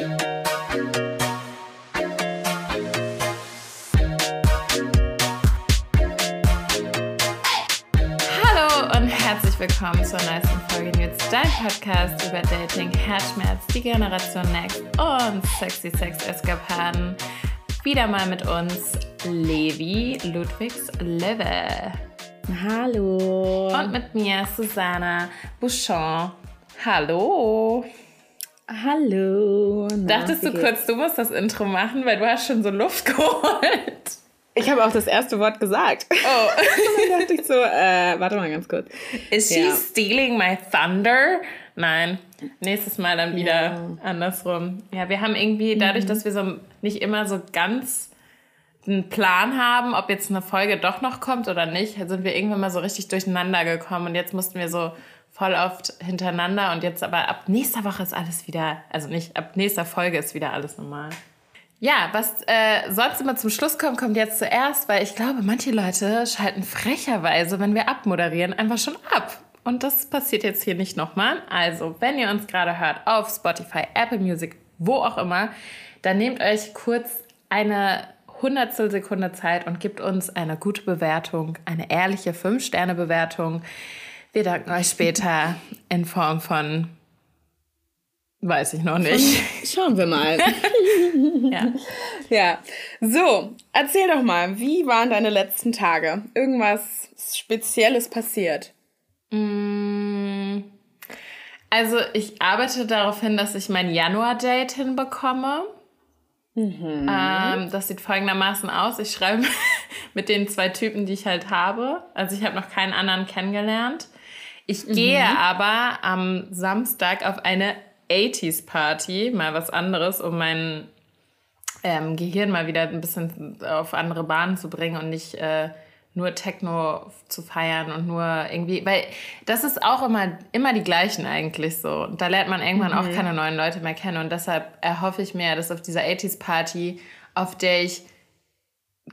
Hallo und herzlich willkommen zur neuesten Folge Nils, dein Podcast über Dating, Herzschmerz, die Generation Next und Sexy Sex Eskapaden. Wieder mal mit uns Levi Ludwigs Leve. Hallo. Und mit mir Susanna Bouchon. Hallo. Hallo. Na, Dachtest du kurz, du musst das Intro machen, weil du hast schon so Luft geholt. Ich habe auch das erste Wort gesagt. Oh. dann dachte ich so, äh, warte mal ganz kurz. Is she ja. stealing my thunder? Nein, nächstes Mal dann wieder ja. andersrum. Ja, wir haben irgendwie, dadurch, mhm. dass wir so nicht immer so ganz einen Plan haben, ob jetzt eine Folge doch noch kommt oder nicht, sind wir irgendwann mal so richtig durcheinander gekommen und jetzt mussten wir so voll oft hintereinander und jetzt aber ab nächster Woche ist alles wieder, also nicht, ab nächster Folge ist wieder alles normal. Ja, was äh, sonst immer zum Schluss kommt, kommt jetzt zuerst, weil ich glaube, manche Leute schalten frecherweise, wenn wir abmoderieren, einfach schon ab. Und das passiert jetzt hier nicht nochmal. Also, wenn ihr uns gerade hört auf Spotify, Apple Music, wo auch immer, dann nehmt euch kurz eine Hundertstel Sekunde Zeit und gebt uns eine gute Bewertung, eine ehrliche 5-Sterne-Bewertung. Wir danken euch später in Form von Weiß ich noch nicht. Schauen wir mal. ja. ja. So, erzähl doch mal, wie waren deine letzten Tage? Irgendwas Spezielles passiert? Mm, also, ich arbeite darauf hin, dass ich mein Januar-Date hinbekomme. Mhm. Ähm, das sieht folgendermaßen aus. Ich schreibe mit den zwei Typen, die ich halt habe. Also, ich habe noch keinen anderen kennengelernt. Ich mhm. gehe aber am Samstag auf eine 80s Party, mal was anderes, um mein ähm, Gehirn mal wieder ein bisschen auf andere Bahnen zu bringen und nicht äh, nur Techno zu feiern und nur irgendwie, weil das ist auch immer, immer die gleichen eigentlich so. da lernt man irgendwann mhm. auch keine neuen Leute mehr kennen und deshalb erhoffe ich mir, dass auf dieser 80s Party, auf der ich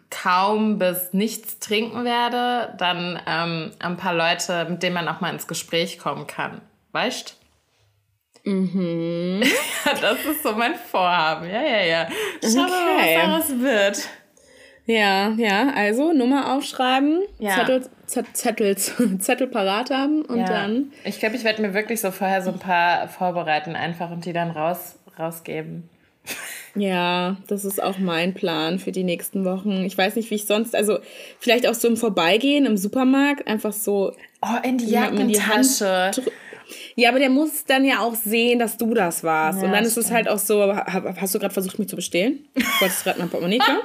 kaum bis nichts trinken werde, dann ähm, ein paar Leute, mit denen man auch mal ins Gespräch kommen kann. Weißt? Mhm. ja, das ist so mein Vorhaben. Ja, ja, ja. Schau okay. mal, was daraus wird. Ja, ja, also Nummer aufschreiben, ja. Zettel, Zettel, Zettel parat haben und ja. dann. Ich glaube, ich werde mir wirklich so vorher so ein paar vorbereiten einfach und die dann raus, rausgeben. Ja, das ist auch mein Plan für die nächsten Wochen. Ich weiß nicht, wie ich sonst, also vielleicht auch so im Vorbeigehen im Supermarkt, einfach so. Oh, in die Jackentasche. Ja, aber der muss dann ja auch sehen, dass du das warst. Ja, und dann ist es halt auch so, hast du gerade versucht, mich zu bestehlen? Du wolltest gerade mein Portemonnaie klauen?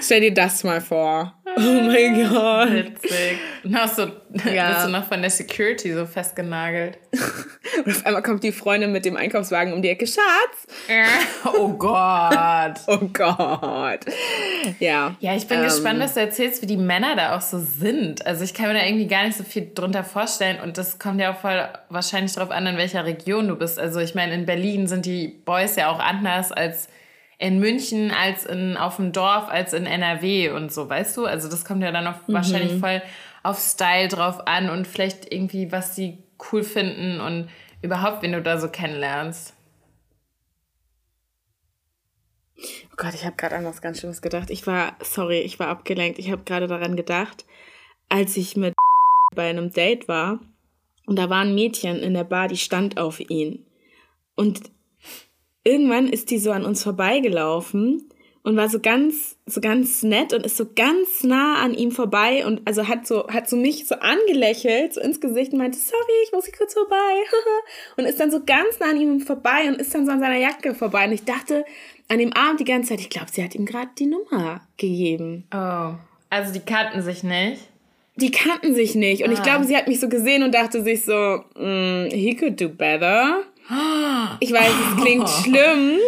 Stell dir das mal vor. Oh mein Gott. Witzig. Und hast du, ja. bist du noch von der Security so festgenagelt. Und auf einmal kommt die Freundin mit dem Einkaufswagen um die Ecke. Schatz! Oh Gott. oh Gott. Ja. Ja, ich bin ähm, gespannt, was du erzählst, wie die Männer da auch so sind. Also ich kann mir da irgendwie gar nicht so viel drunter vorstellen. Und das kommt ja auch voll wahrscheinlich darauf an, in welcher Region du bist. Also ich meine, in Berlin sind die Boys ja auch anders als in München als in, auf dem Dorf als in NRW und so, weißt du? Also das kommt ja dann auch mhm. wahrscheinlich voll auf Style drauf an und vielleicht irgendwie, was sie cool finden und überhaupt, wen du da so kennenlernst. Oh Gott, ich habe gerade an was ganz Schlimmes gedacht. Ich war, sorry, ich war abgelenkt. Ich habe gerade daran gedacht, als ich mit bei einem Date war und da war ein Mädchen in der Bar, die stand auf ihn. Und irgendwann ist die so an uns vorbeigelaufen und war so ganz, so ganz nett und ist so ganz nah an ihm vorbei und also hat so, hat so mich so angelächelt, so ins Gesicht und meinte, sorry, ich muss hier kurz vorbei. und ist dann so ganz nah an ihm vorbei und ist dann so an seiner Jacke vorbei. Und ich dachte an dem Abend die ganze Zeit, ich glaube, sie hat ihm gerade die Nummer gegeben. Oh. Also die kannten sich nicht? Die kannten sich nicht. Und ah. ich glaube, sie hat mich so gesehen und dachte sich so, mm, he could do better. Ich weiß, es klingt schlimm,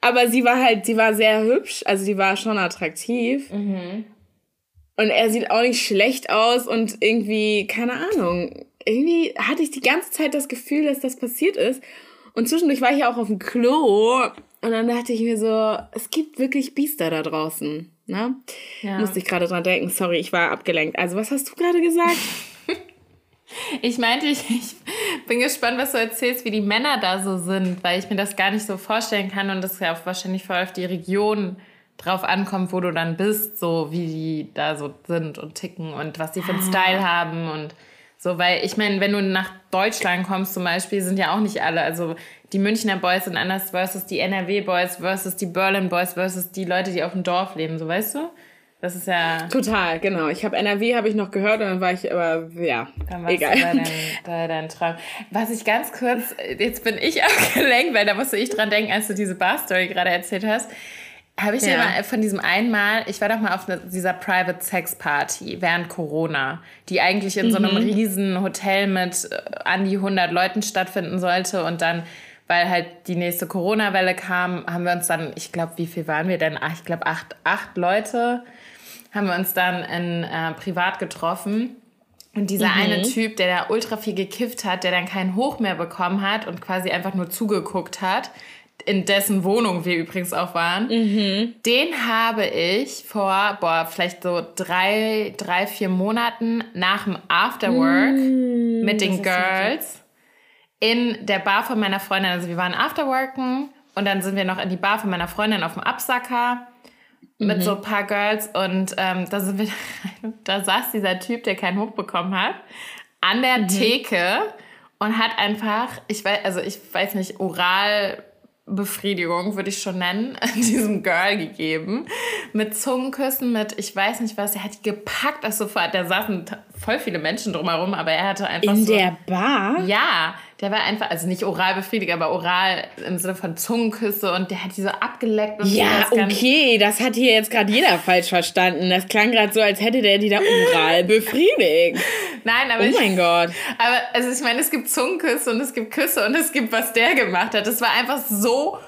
aber sie war halt, sie war sehr hübsch, also sie war schon attraktiv. Mhm. Und er sieht auch nicht schlecht aus und irgendwie, keine Ahnung, irgendwie hatte ich die ganze Zeit das Gefühl, dass das passiert ist. Und zwischendurch war ich ja auch auf dem Klo und dann dachte ich mir so, es gibt wirklich Biester da draußen. Ne? Ja. Musste ich gerade dran denken. Sorry, ich war abgelenkt. Also, was hast du gerade gesagt? Ich meinte, ich, ich bin gespannt, was du erzählst, wie die Männer da so sind, weil ich mir das gar nicht so vorstellen kann und das ja auch wahrscheinlich voll auf die Region drauf ankommt, wo du dann bist, so wie die da so sind und ticken und was die für einen ah. Style haben und so, weil ich meine, wenn du nach Deutschland kommst zum Beispiel, sind ja auch nicht alle, also die Münchner Boys sind anders versus die NRW Boys versus die Berlin Boys versus die Leute, die auf dem Dorf leben, so weißt du? Das ist ja. Total, genau. Ich habe NRW habe ich noch gehört und dann war ich aber, ja, dann warst egal. Du bei, dein, bei deinem Traum. Was ich ganz kurz, jetzt bin ich abgelenkt, weil da musste ich dran denken, als du diese Bar-Story gerade erzählt hast. Habe ich ja. dir mal von diesem einmal, ich war doch mal auf eine, dieser Private Sex Party während Corona, die eigentlich in mhm. so einem mhm. riesen Hotel mit äh, an die 100 Leuten stattfinden sollte und dann, weil halt die nächste Corona-Welle kam, haben wir uns dann, ich glaube, wie viel waren wir denn? Ich glaube, acht, acht Leute haben wir uns dann in äh, privat getroffen. Und dieser mhm. eine Typ, der da ultra viel gekifft hat, der dann keinen Hoch mehr bekommen hat und quasi einfach nur zugeguckt hat, in dessen Wohnung wir übrigens auch waren, mhm. den habe ich vor, boah, vielleicht so drei, drei, vier Monaten nach dem Afterwork mhm, mit den Girls in der Bar von meiner Freundin, also wir waren Afterworken und dann sind wir noch in die Bar von meiner Freundin auf dem Absacker mit mhm. so ein paar Girls und ähm, da sind wir, da saß dieser Typ, der keinen Hoch bekommen hat, an der mhm. Theke und hat einfach, ich weiß, also ich weiß nicht, oral Befriedigung, würde ich schon nennen, diesem Girl gegeben. Mit Zungenküssen, mit ich weiß nicht was. Er hat die gepackt, das sofort. Da saßen voll viele Menschen drumherum, aber er hatte einfach. In so, der Bar? Ja, der war einfach, also nicht oral befriedigt, aber oral im Sinne von Zungenküsse und der hat die so abgeleckt. Und ja, so, das okay, das hat hier jetzt gerade jeder falsch verstanden. Das klang gerade so, als hätte der die da oral befriedigt. Nein, aber. Oh mein ich, Gott. Aber, also ich meine, es gibt Zungenküsse und es gibt Küsse und es gibt, was der gemacht hat. Das war einfach so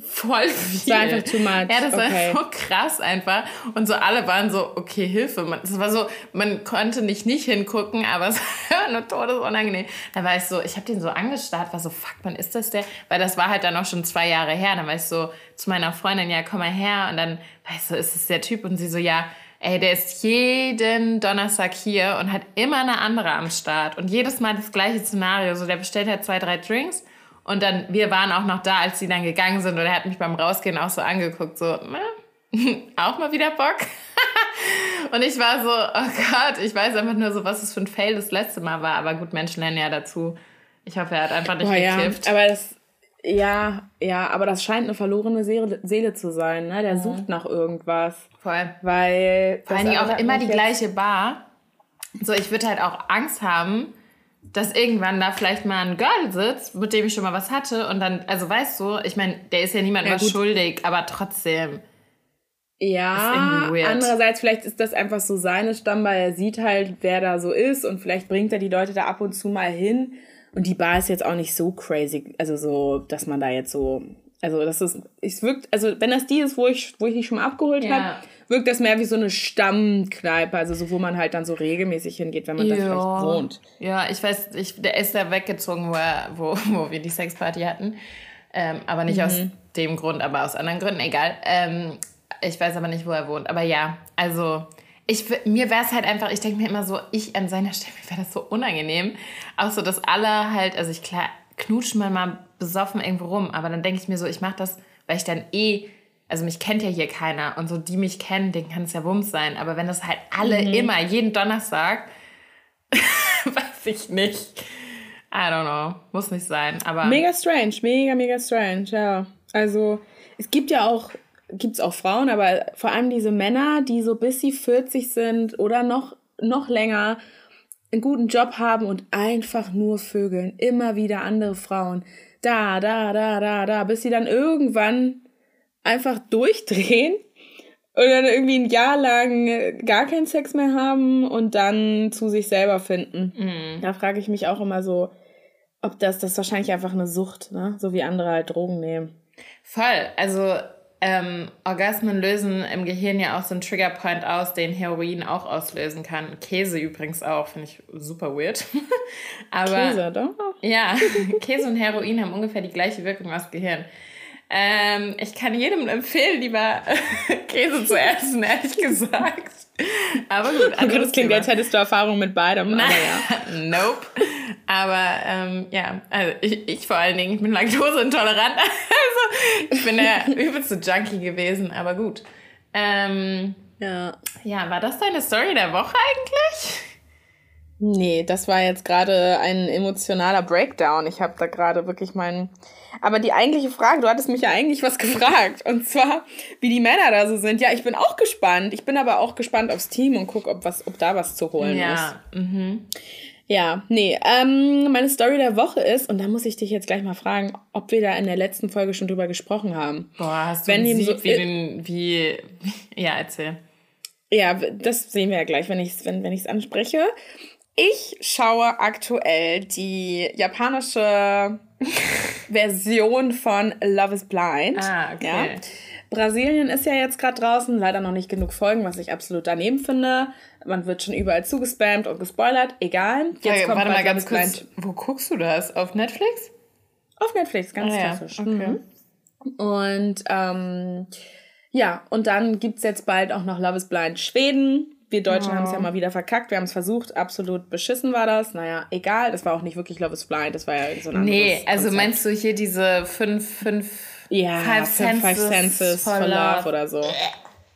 voll viel. Das war einfach too much. Ja, das okay. war so krass einfach. Und so alle waren so, okay, Hilfe. Das war so, man konnte nicht nicht hingucken, aber es war nur todesunangenehm. Da war ich so, ich habe den so angestarrt, war so, fuck, wann ist das der? Weil das war halt dann auch schon zwei Jahre her. Dann war ich so zu meiner Freundin, ja, komm mal her. Und dann, weißt du, ist es der Typ? Und sie so, ja, ey, der ist jeden Donnerstag hier und hat immer eine andere am Start. Und jedes Mal das gleiche Szenario. So, der bestellt halt zwei, drei Drinks und dann, wir waren auch noch da, als sie dann gegangen sind und er hat mich beim Rausgehen auch so angeguckt, so, na, auch mal wieder Bock. und ich war so, oh Gott, ich weiß einfach nur so, was es für ein Fail das letzte Mal war. Aber gut, Menschen lernen ja dazu. Ich hoffe, er hat einfach nicht Boah, gekifft. Ja, aber das, ja, ja, aber das scheint eine verlorene Seele, Seele zu sein, ne? Der mhm. sucht nach irgendwas. Voll. Weil. Vor allem auch immer die gleiche Bar. So, ich würde halt auch Angst haben, dass irgendwann da vielleicht mal ein Girl sitzt, mit dem ich schon mal was hatte und dann, also weißt du, ich meine, der ist ja niemandem ja, was schuldig, aber trotzdem. Ja, andererseits vielleicht ist das einfach so seine Stammbar, er sieht halt, wer da so ist und vielleicht bringt er die Leute da ab und zu mal hin. Und die Bar ist jetzt auch nicht so crazy, also so, dass man da jetzt so, also das ist, es wirkt, also wenn das die ist, wo ich, wo ich die schon mal abgeholt ja. habe, wirkt das mehr wie so eine Stammkneipe, also so, wo man halt dann so regelmäßig hingeht, wenn man ja. da vielleicht wohnt. Ja, ich weiß, ich, der ist da weggezogen, wo, er, wo, wo wir die Sexparty hatten. Ähm, aber nicht mhm. aus dem Grund, aber aus anderen Gründen, egal. Ähm, ich weiß aber nicht, wo er wohnt. Aber ja, also ich, mir wäre es halt einfach, ich denke mir immer so, ich an seiner Stelle wäre das so unangenehm. Auch so, dass alle halt, also ich klar, knutschen mal mal besoffen irgendwo rum, aber dann denke ich mir so, ich mache das, weil ich dann eh also mich kennt ja hier keiner und so die mich kennen, denen kann es ja Wumms sein. Aber wenn das halt alle mhm. immer, jeden Donnerstag, weiß ich nicht. I don't know. Muss nicht sein. Aber mega strange, mega, mega strange, ja. Also es gibt ja auch, gibt es auch Frauen, aber vor allem diese Männer, die so bis sie 40 sind oder noch, noch länger einen guten Job haben und einfach nur vögeln. Immer wieder andere Frauen. Da, da, da, da, da, bis sie dann irgendwann einfach durchdrehen und dann irgendwie ein Jahr lang gar keinen Sex mehr haben und dann zu sich selber finden. Mhm. Da frage ich mich auch immer so, ob das, das ist wahrscheinlich einfach eine Sucht, ne? So wie andere halt Drogen nehmen. Voll. Also ähm, Orgasmen lösen im Gehirn ja auch so einen Triggerpoint aus, den Heroin auch auslösen kann. Käse übrigens auch, finde ich super weird. Aber, Käse, doch? Ja, Käse und Heroin haben ungefähr die gleiche Wirkung aufs Gehirn. Ähm, ich kann jedem empfehlen, lieber Käse zu essen, ehrlich gesagt. Aber gut, das klingt, als hättest du Erfahrung mit beidem. Nein, ja. nope. Aber ähm, ja, also ich, ich vor allen Dingen, ich bin laktoseintolerant. Also ich bin der übelste Junkie gewesen, aber gut. Ähm, ja. Ja, war das deine Story der Woche eigentlich? Nee, das war jetzt gerade ein emotionaler Breakdown. Ich habe da gerade wirklich meinen. Aber die eigentliche Frage, du hattest mich ja eigentlich was gefragt. Und zwar, wie die Männer da so sind. Ja, ich bin auch gespannt. Ich bin aber auch gespannt aufs Team und guck, ob, was, ob da was zu holen ja. ist. Mhm. Ja, nee. Ähm, meine Story der Woche ist, und da muss ich dich jetzt gleich mal fragen, ob wir da in der letzten Folge schon drüber gesprochen haben. Boah, hast du wenn Sieg, so, wie, den, wie. Ja, erzähl. Ja, das sehen wir ja gleich, wenn ich es wenn, wenn anspreche. Ich schaue aktuell die japanische Version von Love is Blind. Ah, okay. Ja. Brasilien ist ja jetzt gerade draußen, leider noch nicht genug Folgen, was ich absolut daneben finde. Man wird schon überall zugespammt und gespoilert. Egal. Jetzt okay, kommt warte mal ganz kurz. Wo guckst du das? Auf Netflix? Auf Netflix, ganz ah, klassisch. Ja. Okay. Mhm. Und ähm, ja, und dann gibt es jetzt bald auch noch Love is Blind Schweden wir Deutschen oh. haben es ja mal wieder verkackt. Wir haben es versucht. Absolut beschissen war das. Naja, egal. Das war auch nicht wirklich Love is Blind. Das war ja so ein Nee, also Konzept. meinst du hier diese fünf, fünf, ja, five, senses, five senses for love oder so.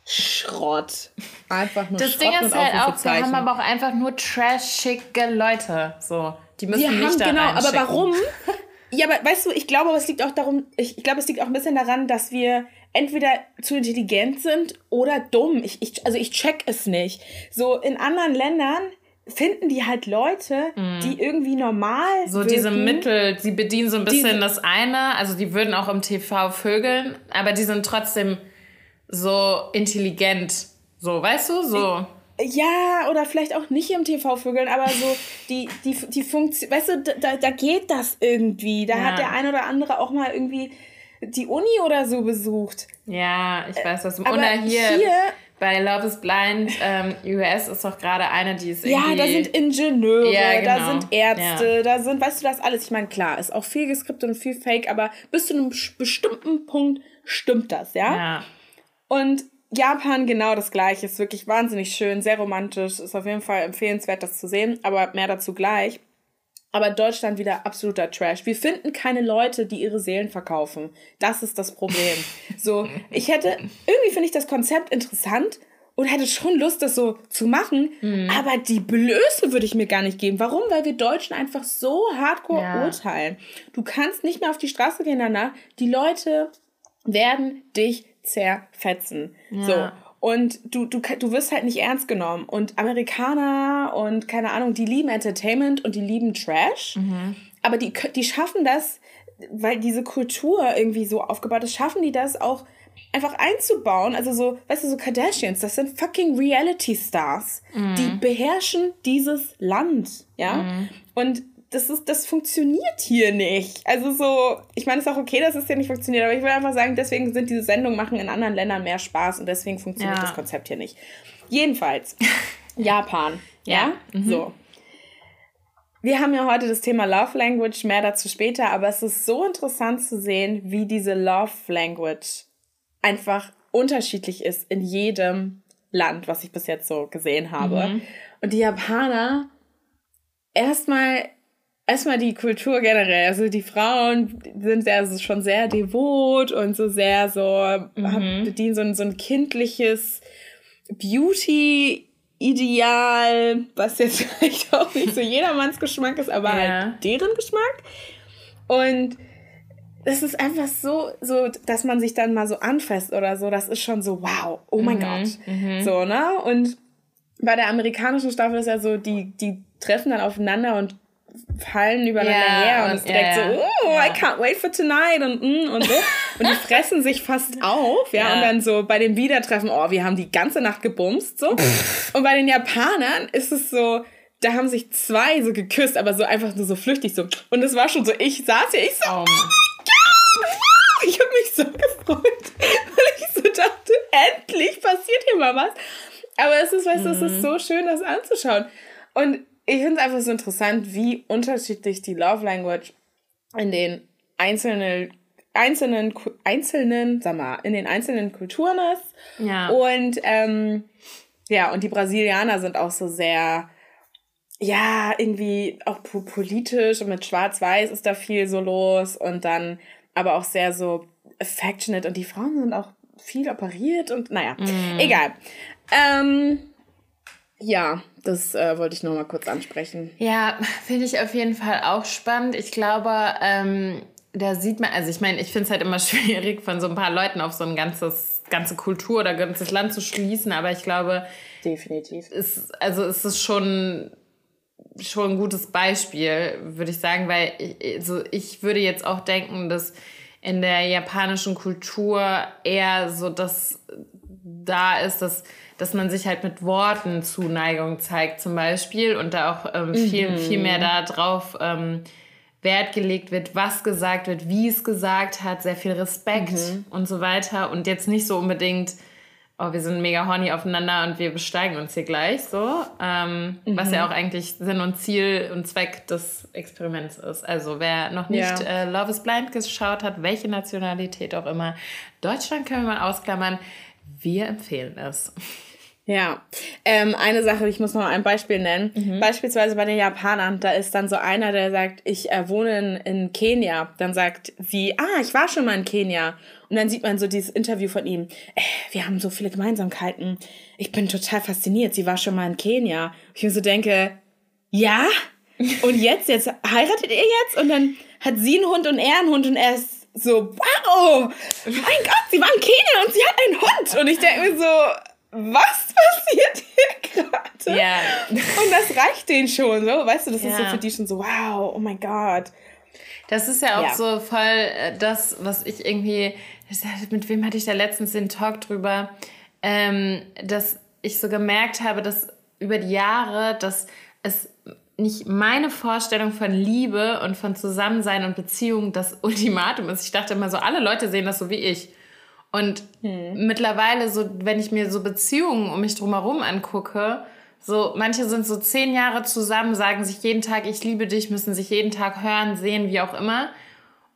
Schrott. Einfach nur das Schrott Ding ist halt auch, wir haben aber auch einfach nur trashige Leute. So, die müssen wir nicht haben, da genau, aber warum? ja, aber weißt du, ich glaube, es liegt auch darum, ich, ich glaube, es liegt auch ein bisschen daran, dass wir entweder zu intelligent sind oder dumm. Ich, ich, also ich check es nicht. So in anderen Ländern finden die halt Leute, mm. die irgendwie normal So wirken. diese Mittel, sie bedienen so ein bisschen diese, das eine, also die würden auch im TV vögeln, aber die sind trotzdem so intelligent. So, weißt du, so. Ja, oder vielleicht auch nicht im TV vögeln, aber so die, die, die Funktion, weißt du, da, da geht das irgendwie. Da ja. hat der ein oder andere auch mal irgendwie die Uni oder so besucht. Ja, ich weiß was. Aber hier, hier bei Love is Blind ähm, US ist doch gerade eine, die ist Ja, da sind Ingenieure, ja, genau. da sind Ärzte, ja. da sind, weißt du, das alles. Ich meine, klar, ist auch viel geskriptet und viel Fake, aber bis zu einem bestimmten Punkt stimmt das, ja? Ja. Und Japan genau das gleiche, ist wirklich wahnsinnig schön, sehr romantisch, ist auf jeden Fall empfehlenswert, das zu sehen, aber mehr dazu gleich. Aber Deutschland wieder absoluter Trash. Wir finden keine Leute, die ihre Seelen verkaufen. Das ist das Problem. So, ich hätte, irgendwie finde ich das Konzept interessant und hätte schon Lust, das so zu machen. Mhm. Aber die Blöße würde ich mir gar nicht geben. Warum? Weil wir Deutschen einfach so hardcore ja. urteilen. Du kannst nicht mehr auf die Straße gehen danach. Die Leute werden dich zerfetzen. Ja. So. Und du, du, du wirst halt nicht ernst genommen. Und Amerikaner und keine Ahnung, die lieben Entertainment und die lieben Trash. Mhm. Aber die, die schaffen das, weil diese Kultur irgendwie so aufgebaut ist, schaffen die das auch einfach einzubauen. Also so, weißt du, so Kardashians, das sind fucking Reality Stars. Mhm. Die beherrschen dieses Land, ja. Mhm. Und das ist, das funktioniert hier nicht. Also so, ich meine, es ist auch okay, dass es hier nicht funktioniert, aber ich will einfach sagen, deswegen sind diese Sendungen machen in anderen Ländern mehr Spaß und deswegen funktioniert ja. das Konzept hier nicht. Jedenfalls, Japan, ja, ja? Mhm. so. Wir haben ja heute das Thema Love Language, mehr dazu später, aber es ist so interessant zu sehen, wie diese Love Language einfach unterschiedlich ist in jedem Land, was ich bis jetzt so gesehen habe. Mhm. Und die Japaner erstmal erstmal die Kultur generell. Also die Frauen sind ja also schon sehr devot und so sehr so, mhm. bedienen so ein, so ein kindliches Beauty-Ideal, was jetzt vielleicht auch nicht so jedermanns Geschmack ist, aber ja. halt deren Geschmack. Und es ist einfach so, so, dass man sich dann mal so anfasst oder so, das ist schon so, wow, oh mein mhm. Gott. Mhm. So, ne? Und bei der amerikanischen Staffel ist ja so, die, die treffen dann aufeinander und fallen übereinander yeah, her und, es direkt yeah, so, oh, yeah. I can't wait for tonight und mm, und so. Und die fressen sich fast auf, ja, yeah. und dann so bei dem Wiedertreffen, oh, wir haben die ganze Nacht gebumst, so. und bei den Japanern ist es so, da haben sich zwei so geküsst, aber so einfach nur so flüchtig so. Und es war schon so, ich saß hier, ich so, oh, oh! Ich habe mich so gefreut, weil ich so dachte, endlich passiert hier mal was. Aber es ist, weißt du, mm. es ist mhm. so schön, das anzuschauen. Und ich finde es einfach so interessant, wie unterschiedlich die Love Language in den einzelnen einzelnen einzelnen, sag mal, in den einzelnen Kulturen ist. Ja. Und ähm, ja, und die Brasilianer sind auch so sehr ja, irgendwie auch politisch und mit Schwarz-Weiß ist da viel so los und dann aber auch sehr so affectionate und die Frauen sind auch viel operiert und naja, mm. egal. Ähm, ja, das äh, wollte ich nur mal kurz ansprechen. Ja, finde ich auf jeden Fall auch spannend. Ich glaube, ähm, da sieht man, also ich meine, ich finde es halt immer schwierig, von so ein paar Leuten auf so ein ganzes, ganze Kultur oder ganzes Land zu schließen, aber ich glaube, definitiv. Ist, also ist es schon schon ein gutes Beispiel, würde ich sagen, weil ich, also ich würde jetzt auch denken, dass in der japanischen Kultur eher so das da ist, dass, dass man sich halt mit Worten Zuneigung zeigt zum Beispiel und da auch ähm, viel, mhm. viel mehr darauf ähm, Wert gelegt wird, was gesagt wird, wie es gesagt hat, sehr viel Respekt mhm. und so weiter und jetzt nicht so unbedingt oh, wir sind mega horny aufeinander und wir besteigen uns hier gleich so. Ähm, mhm. Was ja auch eigentlich Sinn und Ziel und Zweck des Experiments ist. Also wer noch nicht ja. äh, Love is Blind geschaut hat, welche Nationalität auch immer, Deutschland können wir mal ausklammern. Wir empfehlen es. Ja, ähm, eine Sache, ich muss noch ein Beispiel nennen. Mhm. Beispielsweise bei den Japanern, da ist dann so einer, der sagt, ich äh, wohne in, in Kenia. Dann sagt sie, ah, ich war schon mal in Kenia. Und dann sieht man so dieses Interview von ihm. Äh, wir haben so viele Gemeinsamkeiten. Ich bin total fasziniert. Sie war schon mal in Kenia. Ich mir so denke, ja? Und jetzt, jetzt heiratet ihr jetzt? Und dann hat sie einen Hund und er einen Hund und er ist so, wow, mein Gott, sie war in Kenia und sie hat einen Hund. Und ich denke mir so, was passiert hier gerade? Ja. Und das reicht denen schon, so, weißt du, das ja. ist so für die schon so, wow, oh mein Gott. Das ist ja auch ja. so voll äh, das, was ich irgendwie, mit wem hatte ich da letztens den Talk drüber, ähm, dass ich so gemerkt habe, dass über die Jahre, dass es nicht meine Vorstellung von Liebe und von Zusammensein und Beziehung das Ultimatum ist. Ich dachte immer so, alle Leute sehen das so wie ich. Und hm. mittlerweile, so, wenn ich mir so Beziehungen um mich drumherum angucke, so, manche sind so zehn Jahre zusammen, sagen sich jeden Tag, ich liebe dich, müssen sich jeden Tag hören, sehen, wie auch immer.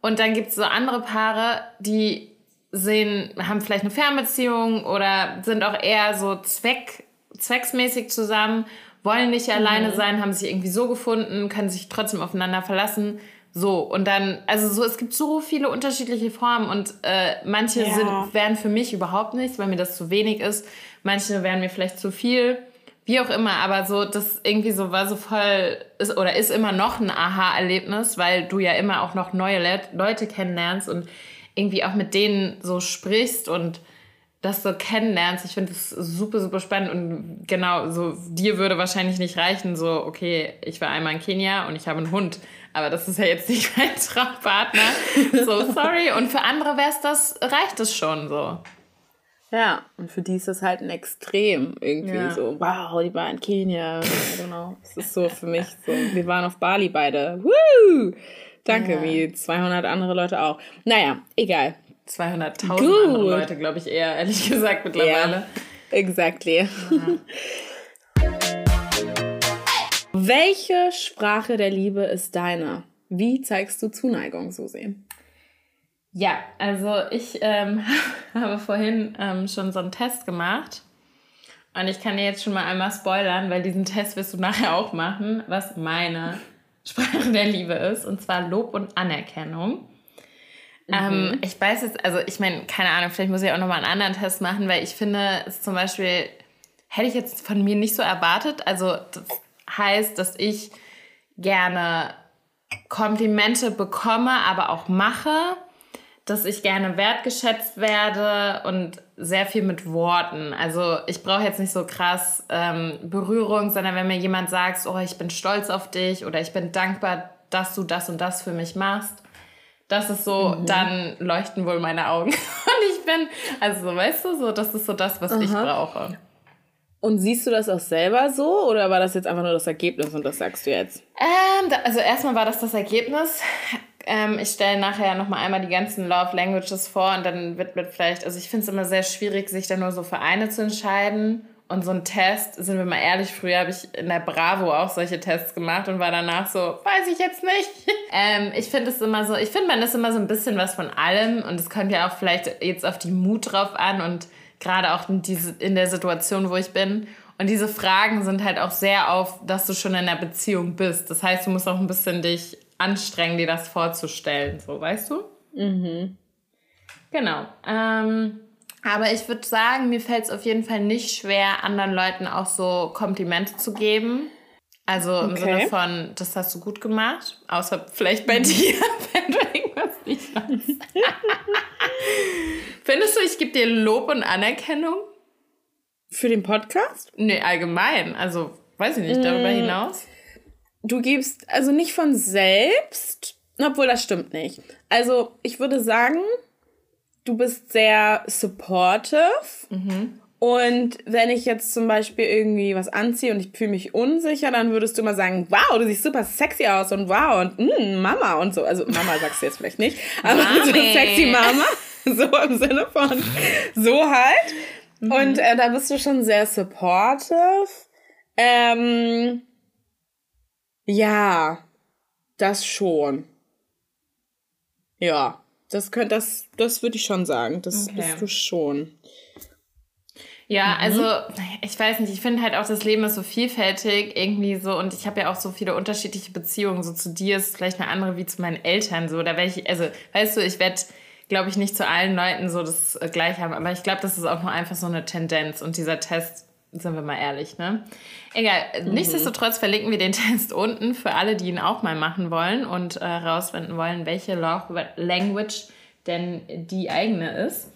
Und dann gibt es so andere Paare, die sehen, haben vielleicht eine Fernbeziehung oder sind auch eher so zweck, zwecksmäßig zusammen, wollen nicht mhm. alleine sein, haben sich irgendwie so gefunden, können sich trotzdem aufeinander verlassen. So, und dann, also so, es gibt so viele unterschiedliche Formen und äh, manche ja. sind, wären für mich überhaupt nichts, weil mir das zu wenig ist. Manche wären mir vielleicht zu viel, wie auch immer, aber so, das irgendwie so war so voll, ist oder ist immer noch ein Aha-Erlebnis, weil du ja immer auch noch neue Le Leute kennenlernst und irgendwie auch mit denen so sprichst und das so kennenlernst. Ich finde das super, super spannend und genau, so dir würde wahrscheinlich nicht reichen, so, okay, ich war einmal in Kenia und ich habe einen Hund aber das ist ja jetzt nicht mein Traumpartner. So, sorry. Und für andere wär's das, reicht es schon so. Ja, und für die ist das halt ein Extrem irgendwie ja. so, wow, die war in Kenia, genau. Das ist so für mich so, wir waren auf Bali beide. Woo! Danke, ja. wie 200 andere Leute auch. Naja, egal. 200.000 andere Leute, glaube ich eher, ehrlich gesagt, mittlerweile. Ja, exactly. Ja. Welche Sprache der Liebe ist deine? Wie zeigst du Zuneigung, Susi? Ja, also ich ähm, habe vorhin ähm, schon so einen Test gemacht. Und ich kann dir jetzt schon mal einmal spoilern, weil diesen Test wirst du nachher auch machen, was meine Sprache der Liebe ist. Und zwar Lob und Anerkennung. Mhm. Ähm, ich weiß jetzt, also ich meine, keine Ahnung, vielleicht muss ich auch nochmal einen anderen Test machen, weil ich finde, es zum Beispiel hätte ich jetzt von mir nicht so erwartet. Also das heißt, dass ich gerne Komplimente bekomme, aber auch mache, dass ich gerne wertgeschätzt werde und sehr viel mit Worten. Also ich brauche jetzt nicht so krass ähm, Berührung, sondern wenn mir jemand sagt, oh, ich bin stolz auf dich oder ich bin dankbar, dass du das und das für mich machst, das ist so, mhm. dann leuchten wohl meine Augen. und ich bin, also weißt du, so, das ist so das, was Aha. ich brauche. Und siehst du das auch selber so oder war das jetzt einfach nur das Ergebnis und das sagst du jetzt? Ähm, also erstmal war das das Ergebnis. Ähm, ich stelle nachher nochmal einmal die ganzen Love Languages vor und dann wird, wird vielleicht, also ich finde es immer sehr schwierig, sich da nur so für eine zu entscheiden. Und so ein Test, sind wir mal ehrlich, früher habe ich in der Bravo auch solche Tests gemacht und war danach so, weiß ich jetzt nicht. ähm, ich finde es immer so, ich finde, man ist immer so ein bisschen was von allem und es kommt ja auch vielleicht jetzt auf die Mut drauf an und gerade auch in, diese, in der Situation, wo ich bin. Und diese Fragen sind halt auch sehr auf, dass du schon in einer Beziehung bist. Das heißt, du musst auch ein bisschen dich anstrengen, dir das vorzustellen, so, weißt du? Mhm. Genau. Ähm, aber ich würde sagen, mir fällt es auf jeden Fall nicht schwer, anderen Leuten auch so Komplimente zu geben. Also im okay. Sinne von, das hast du gut gemacht, außer vielleicht bei dir, wenn du irgendwas nicht machst. Findest du, ich gebe dir Lob und Anerkennung? Für den Podcast? Nee, allgemein. Also, weiß ich nicht, darüber mm. hinaus. Du gibst, also nicht von selbst, obwohl das stimmt nicht. Also, ich würde sagen, du bist sehr supportive. Mhm. Und wenn ich jetzt zum Beispiel irgendwie was anziehe und ich fühle mich unsicher, dann würdest du immer sagen, wow, du siehst super sexy aus und wow und mm, Mama und so. Also Mama sagst du jetzt vielleicht nicht, aber so sexy Mama, so im Sinne von so halt. Mhm. Und äh, da bist du schon sehr supportive. Ähm, ja, das schon. Ja, das könnte, das, das würde ich schon sagen. Das okay. bist du schon. Ja, mhm. also ich weiß nicht, ich finde halt auch, das Leben ist so vielfältig irgendwie so und ich habe ja auch so viele unterschiedliche Beziehungen. So zu dir ist vielleicht eine andere wie zu meinen Eltern so. Da werde ich, also weißt du, ich werde, glaube ich, nicht zu allen Leuten so das äh, gleich haben, aber ich glaube, das ist auch nur einfach so eine Tendenz und dieser Test, sind wir mal ehrlich, ne? Egal, mhm. nichtsdestotrotz verlinken wir den Test unten für alle, die ihn auch mal machen wollen und herausfinden äh, wollen, welche Love Language denn die eigene ist.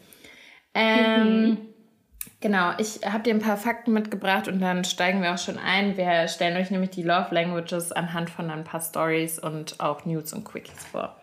Ähm, mhm. Genau, ich habe dir ein paar Fakten mitgebracht und dann steigen wir auch schon ein. Wir stellen euch nämlich die Love Languages anhand von ein paar Stories und auch News und Quickies vor.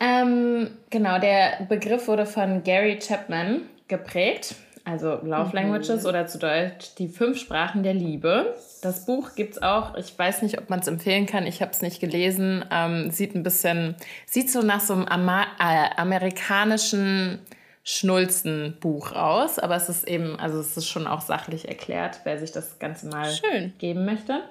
Ähm, genau, der Begriff wurde von Gary Chapman geprägt, also Love mhm. Languages oder zu Deutsch die fünf Sprachen der Liebe. Das Buch gibt es auch, ich weiß nicht, ob man es empfehlen kann, ich habe es nicht gelesen. Ähm, sieht ein bisschen, sieht so nach so einem Ama äh, amerikanischen Schnulzen-Buch aus, aber es ist eben, also es ist schon auch sachlich erklärt, wer sich das Ganze mal Schön. geben möchte.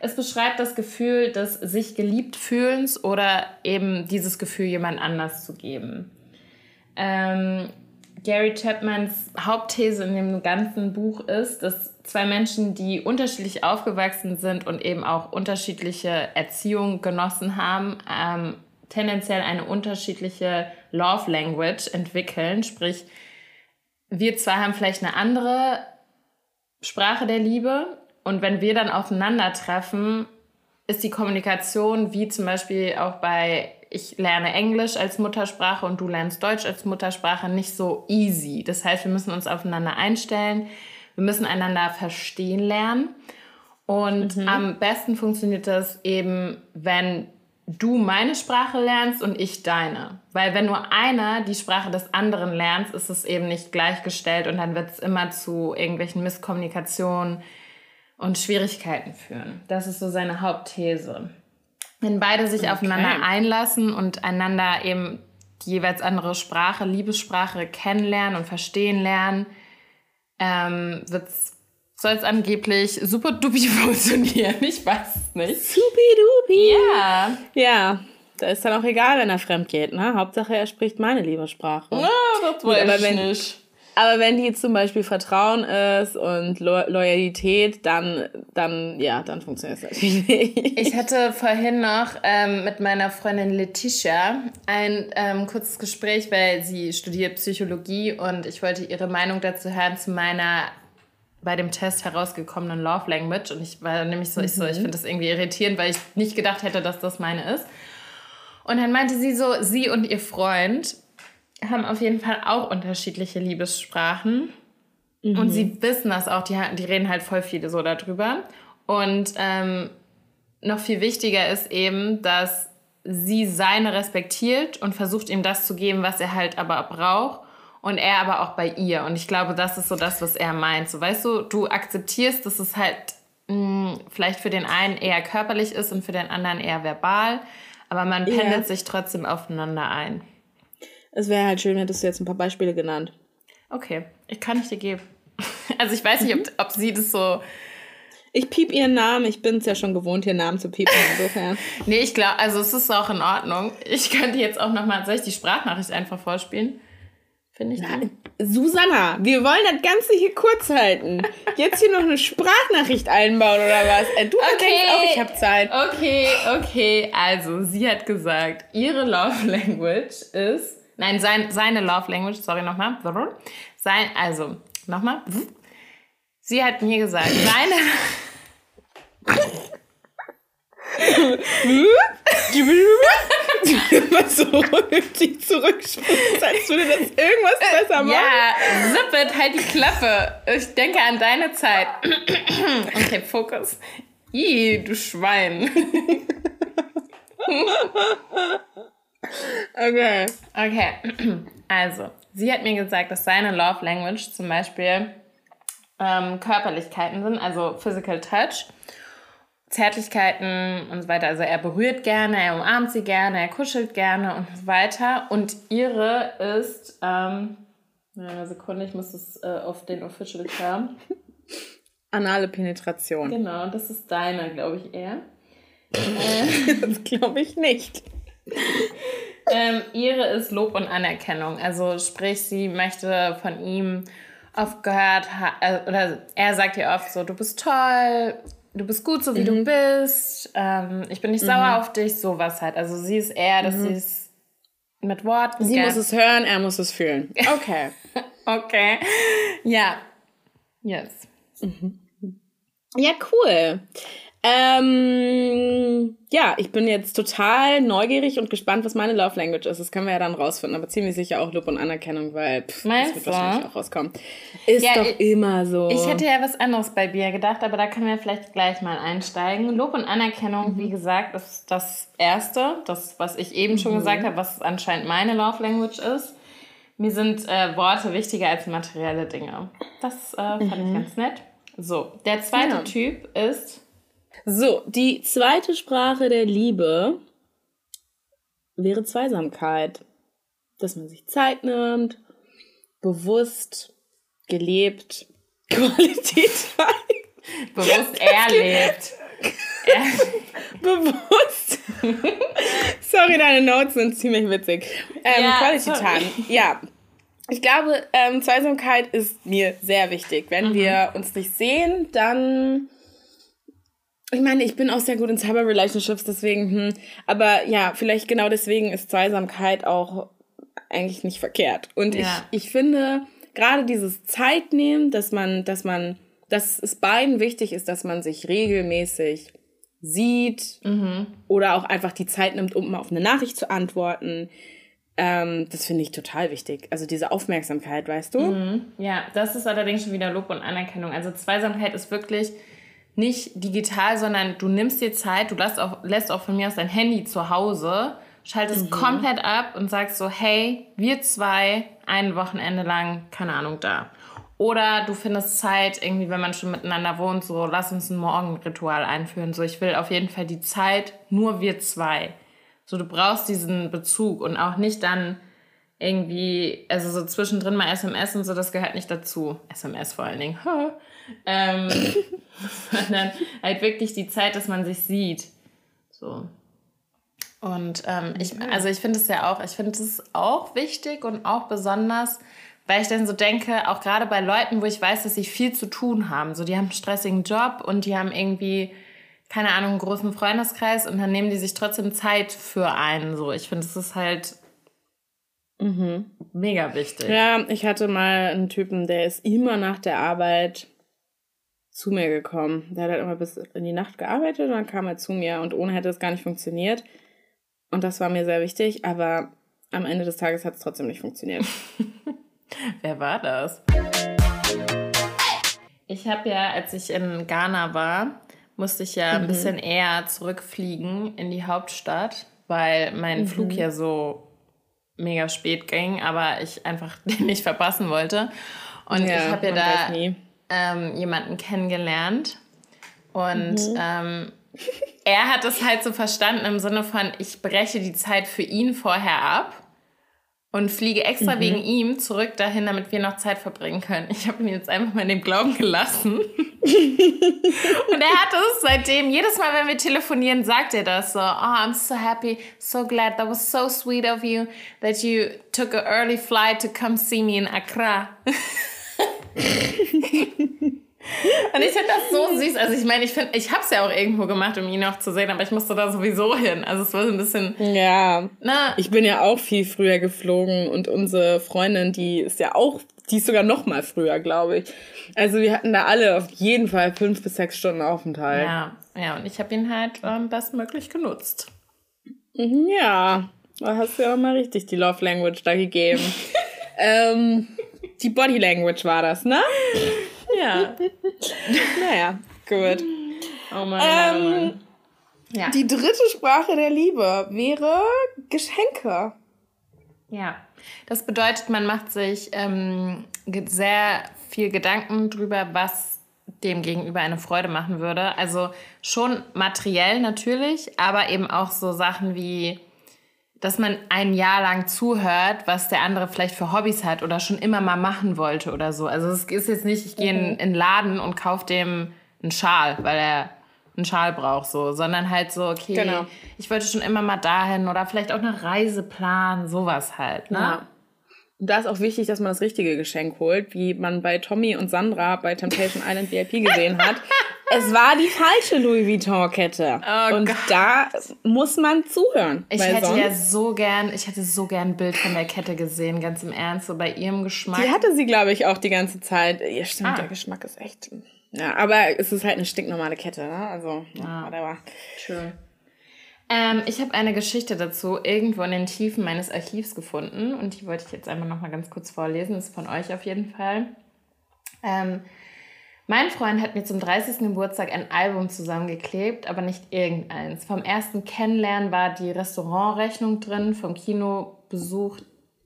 Es beschreibt das Gefühl des sich geliebt fühlens oder eben dieses Gefühl jemand anders zu geben. Ähm, Gary Chapmans Hauptthese in dem ganzen Buch ist, dass zwei Menschen, die unterschiedlich aufgewachsen sind und eben auch unterschiedliche Erziehung genossen haben, ähm, tendenziell eine unterschiedliche Love Language entwickeln. Sprich, wir zwei haben vielleicht eine andere Sprache der Liebe und wenn wir dann aufeinandertreffen, ist die Kommunikation wie zum Beispiel auch bei ich lerne Englisch als Muttersprache und du lernst Deutsch als Muttersprache nicht so easy. Das heißt, wir müssen uns aufeinander einstellen, wir müssen einander verstehen lernen. Und mhm. am besten funktioniert das eben, wenn du meine Sprache lernst und ich deine. Weil wenn nur einer die Sprache des anderen lernt, ist es eben nicht gleichgestellt und dann wird es immer zu irgendwelchen Misskommunikationen und Schwierigkeiten führen. Das ist so seine Hauptthese. Wenn beide sich okay. aufeinander einlassen und einander eben die jeweils andere Sprache, Liebessprache kennenlernen und verstehen lernen, ähm, wird es soll es angeblich super dupi funktionieren. Ich weiß es nicht. Supi-dupi. Ja. Ja. Da ist dann auch egal, wenn er fremd geht, ne? Hauptsache, er spricht meine Liebessprache. Ja, das weiß ich wenn, nicht. Aber wenn die zum Beispiel Vertrauen ist und Lo Loyalität, dann, dann, ja, dann funktioniert es natürlich nicht. Ich hatte vorhin noch ähm, mit meiner Freundin Letitia ein ähm, kurzes Gespräch, weil sie studiert Psychologie und ich wollte ihre Meinung dazu hören zu meiner bei dem Test herausgekommenen Love Language. Und ich war nämlich so, mhm. ich so, ich mhm. finde das irgendwie irritierend, weil ich nicht gedacht hätte, dass das meine ist. Und dann meinte sie so, sie und ihr Freund haben auf jeden Fall auch unterschiedliche Liebessprachen. Mhm. Und sie wissen das auch, die, die reden halt voll viele so darüber. Und ähm, noch viel wichtiger ist eben, dass sie seine respektiert und versucht ihm das zu geben, was er halt aber braucht und er aber auch bei ihr. Und ich glaube, das ist so das, was er meint. So, weißt du, du akzeptierst, dass es halt mh, hm, vielleicht für den einen eher körperlich ist und für den anderen eher verbal, aber man pendelt ja. sich trotzdem aufeinander ein. Es wäre halt schön, hättest du jetzt ein paar Beispiele genannt. Okay, ich kann ich dir geben. Also ich weiß nicht, ob, ob sie das so ich piep ihren Namen. Ich bin es ja schon gewohnt, ihren Namen zu piepen. Insofern. nee, ich glaube, also es ist auch in Ordnung. Ich könnte jetzt auch nochmal, soll ich die Sprachnachricht einfach vorspielen? Finde ich. Na, Susanna, wir wollen das Ganze hier kurz halten. Jetzt hier noch eine Sprachnachricht einbauen oder was? Äh, Du Okay. denkst auch, ich habe Zeit. Okay, okay. Also, sie hat gesagt, ihre Love Language ist. Nein, sein, seine Love Language, sorry nochmal. Sein, also, nochmal. Sie hat mir gesagt, seine. Immer so dich zurückspringen, als würde das irgendwas besser machen. Ja, Zippet, halt die Klappe. Ich denke an deine Zeit. Okay, Fokus. Ih, du Schwein. Okay. Okay, also, sie hat mir gesagt, dass seine Love Language zum Beispiel ähm, Körperlichkeiten sind, also Physical Touch, Zärtlichkeiten und so weiter. Also er berührt gerne, er umarmt sie gerne, er kuschelt gerne und so weiter. Und ihre ist, ähm, eine Sekunde, ich muss es äh, auf den Official Term. Anale Penetration. Genau, das ist deine, glaube ich, eher. Das glaube ich nicht. Ähm, ihre ist Lob und Anerkennung. Also sprich, sie möchte von ihm oft gehört, äh, oder er sagt ihr oft so, du bist toll, du bist gut, so wie du bist, ähm, ich bin nicht sauer auf dich, sowas halt. Also sie ist eher, dass sie es mit Worten... Sie muss es hören, er muss es fühlen. Okay. Okay. Ja. Yes. Ja, cool. Ähm, ja, ich bin jetzt total neugierig und gespannt, was meine Love Language ist. Das können wir ja dann rausfinden, aber ziemlich sicher auch Lob und Anerkennung, weil pff, das wird du? wahrscheinlich auch rauskommen. Ist Ja, doch ich- immer so. Ich hätte ja was anderes bei Bia gedacht, aber da können wir vielleicht gleich mal einsteigen. Lob und Anerkennung, wie gesagt, ist das Erste, das, was ich eben schon gesagt habe, was anscheinend meine Love Language ist. Mir sind äh, Worte wichtiger als materielle Dinge. Das äh, fand ich ganz nett. So, der zweite Ja. Typ ist So, die zweite Sprache der Liebe wäre Zweisamkeit. Dass man sich Zeit nimmt, bewusst, gelebt, Qualität bewusst erlebt. Er, bewusst. Sorry, deine Notes sind ziemlich witzig. Ähm, Ja, Quality sorry. Time. Ja. Ich glaube, ähm, Zweisamkeit ist mir sehr wichtig. Wenn wir uns nicht sehen, dann. Ich meine, ich bin auch sehr gut in Cyber Relationships, deswegen, hm, aber ja, vielleicht genau deswegen ist Zweisamkeit auch eigentlich nicht verkehrt. Und Ja. ich, ich finde, gerade dieses Zeitnehmen, dass man, dass man, dass es beiden wichtig ist, dass man sich regelmäßig sieht oder auch einfach die Zeit nimmt, um mal auf eine Nachricht zu antworten. Ähm, das finde ich total wichtig. Also diese Aufmerksamkeit, weißt du? Ja, das ist allerdings schon wieder Lob und Anerkennung. Also Zweisamkeit ist wirklich nicht digital, sondern du nimmst dir Zeit, du lässt auch, lässt auch von mir aus dein Handy zu Hause, schaltest komplett ab und sagst so, hey, wir zwei ein Wochenende lang, keine Ahnung, da. Oder du findest Zeit, irgendwie, wenn man schon miteinander wohnt, so, lass uns ein Morgenritual einführen. So, ich will auf jeden Fall die Zeit, nur wir zwei. So, du brauchst diesen Bezug und auch nicht dann irgendwie, also so zwischendrin mal SMS und so, das gehört nicht dazu. SMS vor allen Dingen. Ähm, sondern halt wirklich die Zeit, dass man sich sieht. So. Und ähm, ich, also ich finde es ja auch, ich finde es auch wichtig und auch besonders, weil ich dann so denke, auch gerade bei Leuten, wo ich weiß, dass sie viel zu tun haben. So, die haben einen stressigen Job und die haben irgendwie, keine Ahnung, einen großen Freundeskreis und dann nehmen die sich trotzdem Zeit für einen. So, ich finde, es ist halt mega wichtig. Ja, ich hatte mal einen Typen, der ist immer nach der Arbeit zu mir gekommen. Der hat halt immer bis in die Nacht gearbeitet und dann kam er zu mir und ohne hätte es gar nicht funktioniert. Und das war mir sehr wichtig, aber am Ende des Tages hat es trotzdem nicht funktioniert. Wer war das? Ich habe ja, als ich in Ghana war, musste ich ja ein bisschen eher zurückfliegen in die Hauptstadt, weil mein Flug ja so mega spät ging, aber ich einfach den nicht verpassen wollte. Und ich habe ja da. Ähm, jemanden kennengelernt und ähm, er hat es halt so verstanden im Sinne von, ich breche die Zeit für ihn vorher ab und fliege extra Mhm. wegen ihm zurück dahin, damit wir noch Zeit verbringen können. Ich habe ihn jetzt einfach mal in dem Glauben gelassen. und er hat es seitdem, jedes Mal, wenn wir telefonieren, sagt er das so, oh, I'm so happy, so glad, that was so sweet of you, that you took an early flight to come see me in Accra. Und ich finde das so süß. Also ich meine, ich finde, ich habe es ja auch irgendwo gemacht, um ihn noch zu sehen, aber ich musste da sowieso hin. Also es war so ein bisschen, Ja. na, Ich bin ja auch viel früher geflogen und unsere Freundin, die ist ja auch, die ist sogar noch mal früher, glaube ich. Also wir hatten da alle auf jeden Fall fünf bis sechs Stunden Aufenthalt. ja, ja, und ich habe ihn halt ähm, bestmöglich genutzt. Mhm, Ja, da hast du ja auch mal richtig die Love Language da gegeben. ähm, die Body Language war das, ne? Ja. Naja, gut. Oh Mann, Mann, oh Mann. Ja. Die dritte Sprache der Liebe wäre Geschenke. Ja, das bedeutet, man macht sich ähm, sehr viel Gedanken drüber, was dem Gegenüber eine Freude machen würde. Also schon materiell natürlich, aber eben auch so Sachen wie, dass man ein Jahr lang zuhört, was der andere vielleicht für Hobbys hat oder schon immer mal machen wollte oder so. Also es ist jetzt nicht, ich gehe in, in den Laden und kaufe dem einen Schal, weil er einen Schal braucht, so, sondern halt so, okay, Genau. ich wollte schon immer mal dahin oder vielleicht auch eine Reise planen, sowas halt, ne? Ja. Und da ist auch wichtig, dass man das richtige Geschenk holt, wie man bei Tommy und Sandra bei Temptation Island VIP gesehen hat. Es war die falsche Louis Vuitton-Kette. Oh und Gott. da muss man zuhören. Ich hätte ja so gern, ich hätte so gern ein Bild von der Kette gesehen, ganz im Ernst, so bei ihrem Geschmack. Die hatte sie, glaube ich, auch die ganze Zeit. Ja, stimmt, Ah. der Geschmack ist echt. Ja, aber es ist halt eine stinknormale Kette, ne? Also, Ah. whatever. Schön. Ähm, ich habe eine Geschichte dazu irgendwo in den Tiefen meines Archivs gefunden und die wollte ich jetzt einmal noch mal ganz kurz vorlesen. Das ist von euch auf jeden Fall. Ähm, mein Freund hat mir zum 30. Geburtstag ein Album zusammengeklebt, aber nicht irgendeins. Vom ersten Kennenlernen war die Restaurantrechnung drin, vom Kinobesuch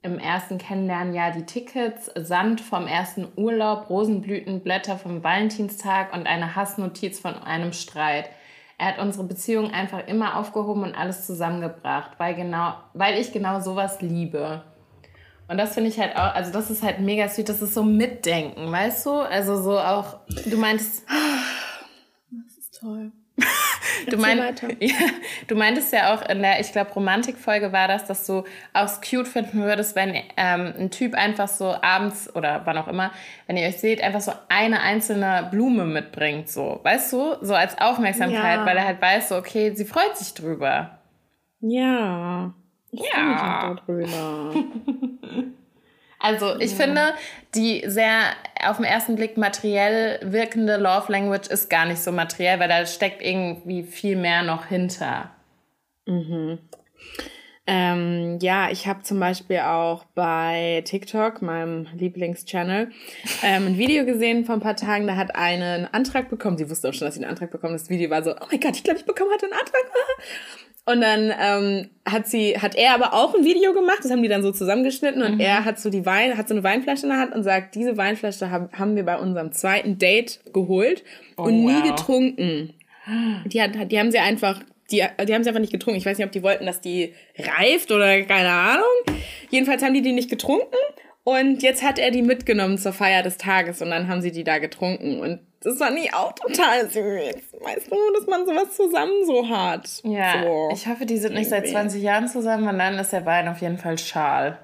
im ersten Kennenlernjahr die Tickets, Sand vom ersten Urlaub, Rosenblütenblätter vom Valentinstag und eine Hassnotiz von einem Streit. Er hat unsere Beziehung einfach immer aufgehoben und alles zusammengebracht, weil, genau, weil ich genau sowas liebe. Und das finde ich halt auch, also das ist halt mega süß, das ist so Mitdenken, weißt du? Also so auch, du meintest, Das ist toll. du, mein, ja, du meintest ja auch in der, ich glaube, Romantikfolge war das, dass du auch es cute finden würdest, wenn ähm, ein Typ einfach so abends oder wann auch immer, wenn ihr euch seht, einfach so eine einzelne Blume mitbringt, so, weißt du? So als Aufmerksamkeit, Ja. weil er halt weiß, so, okay, sie freut sich drüber. Ja. Ich Ja. Also ich finde, die sehr auf den ersten Blick materiell wirkende Love Language ist gar nicht so materiell, weil da steckt irgendwie viel mehr noch hinter. Ähm, ja, ich habe zum Beispiel auch bei TikTok, meinem Lieblingschannel, ähm, ein Video gesehen vor ein paar Tagen. Da hat eine einen Antrag bekommen. Sie wusste auch schon, dass sie einen Antrag bekommen. Das Video war so, oh mein Gott, ich glaube, ich bekomme heute einen Antrag. Und dann ähm, hat sie, hat er aber auch ein Video gemacht. Das haben die dann so zusammengeschnitten. Und er hat so die Wein, hat so eine Weinflasche in der Hand und sagt, diese Weinflasche haben, haben wir bei unserem zweiten Date geholt und nie wow. getrunken. Die, hat, die haben sie einfach, die, die haben sie einfach nicht getrunken. Ich weiß nicht, ob die wollten, dass die reift oder keine Ahnung. Jedenfalls haben die die nicht getrunken. Und jetzt hat er die mitgenommen zur Feier des Tages und dann haben sie die da getrunken. Und das fand ich auch total süß. Weißt du, dass man sowas zusammen so hat. Ja, So. ich hoffe, die sind nicht seit Irgendwie. 20 Jahren zusammen und dann ist der Wein auf jeden Fall schal.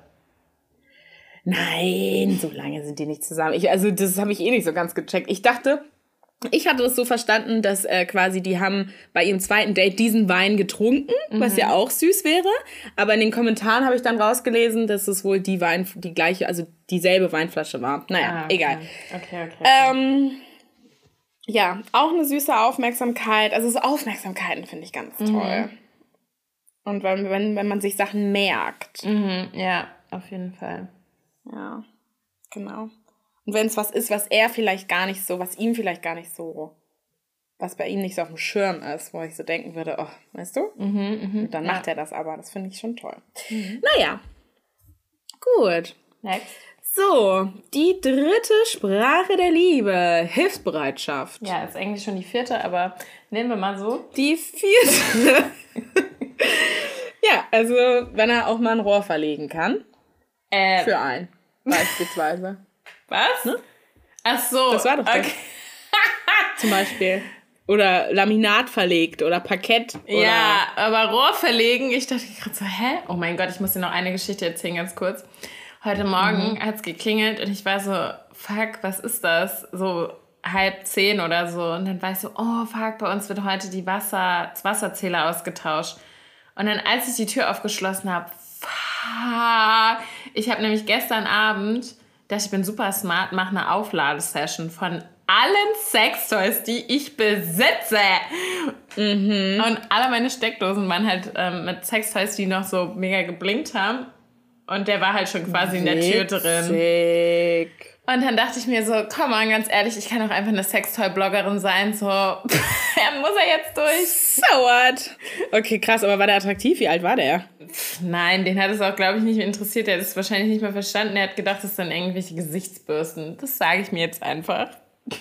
Nein, so lange sind die nicht zusammen. Ich, also das habe ich eh nicht so ganz gecheckt. Ich dachte, ich hatte das so verstanden, dass äh, quasi die haben bei ihrem zweiten Date diesen Wein getrunken, was ja auch süß wäre. Aber in den Kommentaren habe ich dann rausgelesen, dass es wohl die Wein, die gleiche, also dieselbe Weinflasche war. Naja, Ah, okay. egal. Okay, okay. Ähm, ja, auch eine süße Aufmerksamkeit. Also so Aufmerksamkeiten finde ich ganz toll. Und wenn, wenn, wenn man sich Sachen merkt. mhm, ja, auf jeden Fall. Ja, genau. Und wenn es was ist, was er vielleicht gar nicht so, was ihm vielleicht gar nicht so, was bei ihm nicht so auf dem Schirm ist, wo ich so denken würde, oh, weißt du? Und dann macht er das aber. Das finde ich schon toll. Naja. Gut. Next. So, die dritte Sprache der Liebe. Hilfsbereitschaft. Ja, ist eigentlich schon die vierte, aber nehmen wir mal so. Die vierte. ja, also wenn er auch mal ein Rohr verlegen kann. Äh, Für einen, beispielsweise. Was? Ne? Ach so. Das war doch okay. das. Zum Beispiel. Oder Laminat verlegt oder Parkett. Oder ja, aber Rohr verlegen, ich dachte gerade so, hä? Oh mein Gott, ich muss dir noch eine Geschichte erzählen, ganz kurz. Heute Morgen mhm. hat es geklingelt und ich war so, fuck, was ist das? So halb zehn oder so. Und dann war ich so, oh fuck, bei uns wird heute die Wasser, das Wasserzähler ausgetauscht. Und dann, als ich die Tür aufgeschlossen habe, fuck. Ich habe nämlich gestern Abend, dachte ich bin super smart, mache eine Aufladesession von allen Sextoys, die ich besitze. Mhm. Und alle meine Steckdosen waren halt ähm, mit Sextoys, die noch so mega geblinkt haben. Und der war halt schon quasi Witzig. in der Tür drin. Und dann dachte ich mir so, komm mal, ganz ehrlich, ich kann auch einfach eine Sextoy-Bloggerin sein. So, er muss er jetzt durch. So what? Okay, krass, aber war der attraktiv? Wie alt war der? Nein, den hat es auch, glaube ich, nicht mehr interessiert. Er hat es wahrscheinlich nicht mehr verstanden. Er hat gedacht, das sind irgendwelche Gesichtsbürsten. Das sage ich mir jetzt einfach.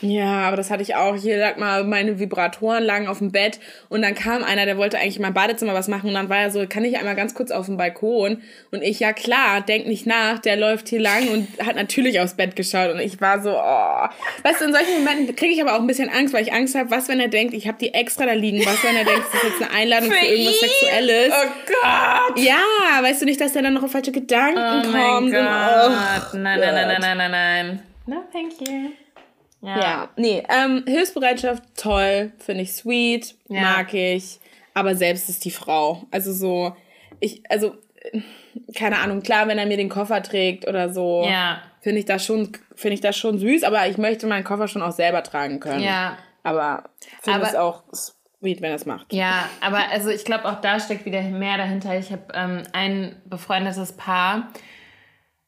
Ja, aber das hatte ich auch. Hier lag mal meine Vibratoren lagen auf dem Bett und dann kam einer, der wollte eigentlich in meinem Badezimmer was machen und dann war er so, kann ich einmal ganz kurz auf den Balkon? Und ich, ja klar, denk nicht nach, der läuft hier lang und hat natürlich aufs Bett geschaut und ich war so, oh. Weißt du, in solchen Momenten kriege ich aber auch ein bisschen Angst, weil ich Angst habe, was, wenn er denkt, ich habe die extra da liegen, was, wenn er denkt, das ist jetzt eine Einladung für, für irgendwas Sexuelles. Oh Gott! Ja, weißt du nicht, dass er dann noch auf falsche Gedanken oh kommt? Mein Gott. Und, oh, nein, nein, nein, nein, nein, nein, nein. No, thank you. Ja. ja. Nee, ähm, Hilfsbereitschaft, toll, finde ich sweet, ja. mag ich. Aber selbst ist die Frau. Also so, ich, also, keine Ahnung, klar, wenn er mir den Koffer trägt oder so, ja. finde ich das schon, finde ich das schon süß, aber ich möchte meinen Koffer schon auch selber tragen können. Ja. Aber finde es auch sweet, wenn er es macht. Ja, aber also ich glaube, auch da steckt wieder mehr dahinter. Ich habe ähm, ein befreundetes Paar,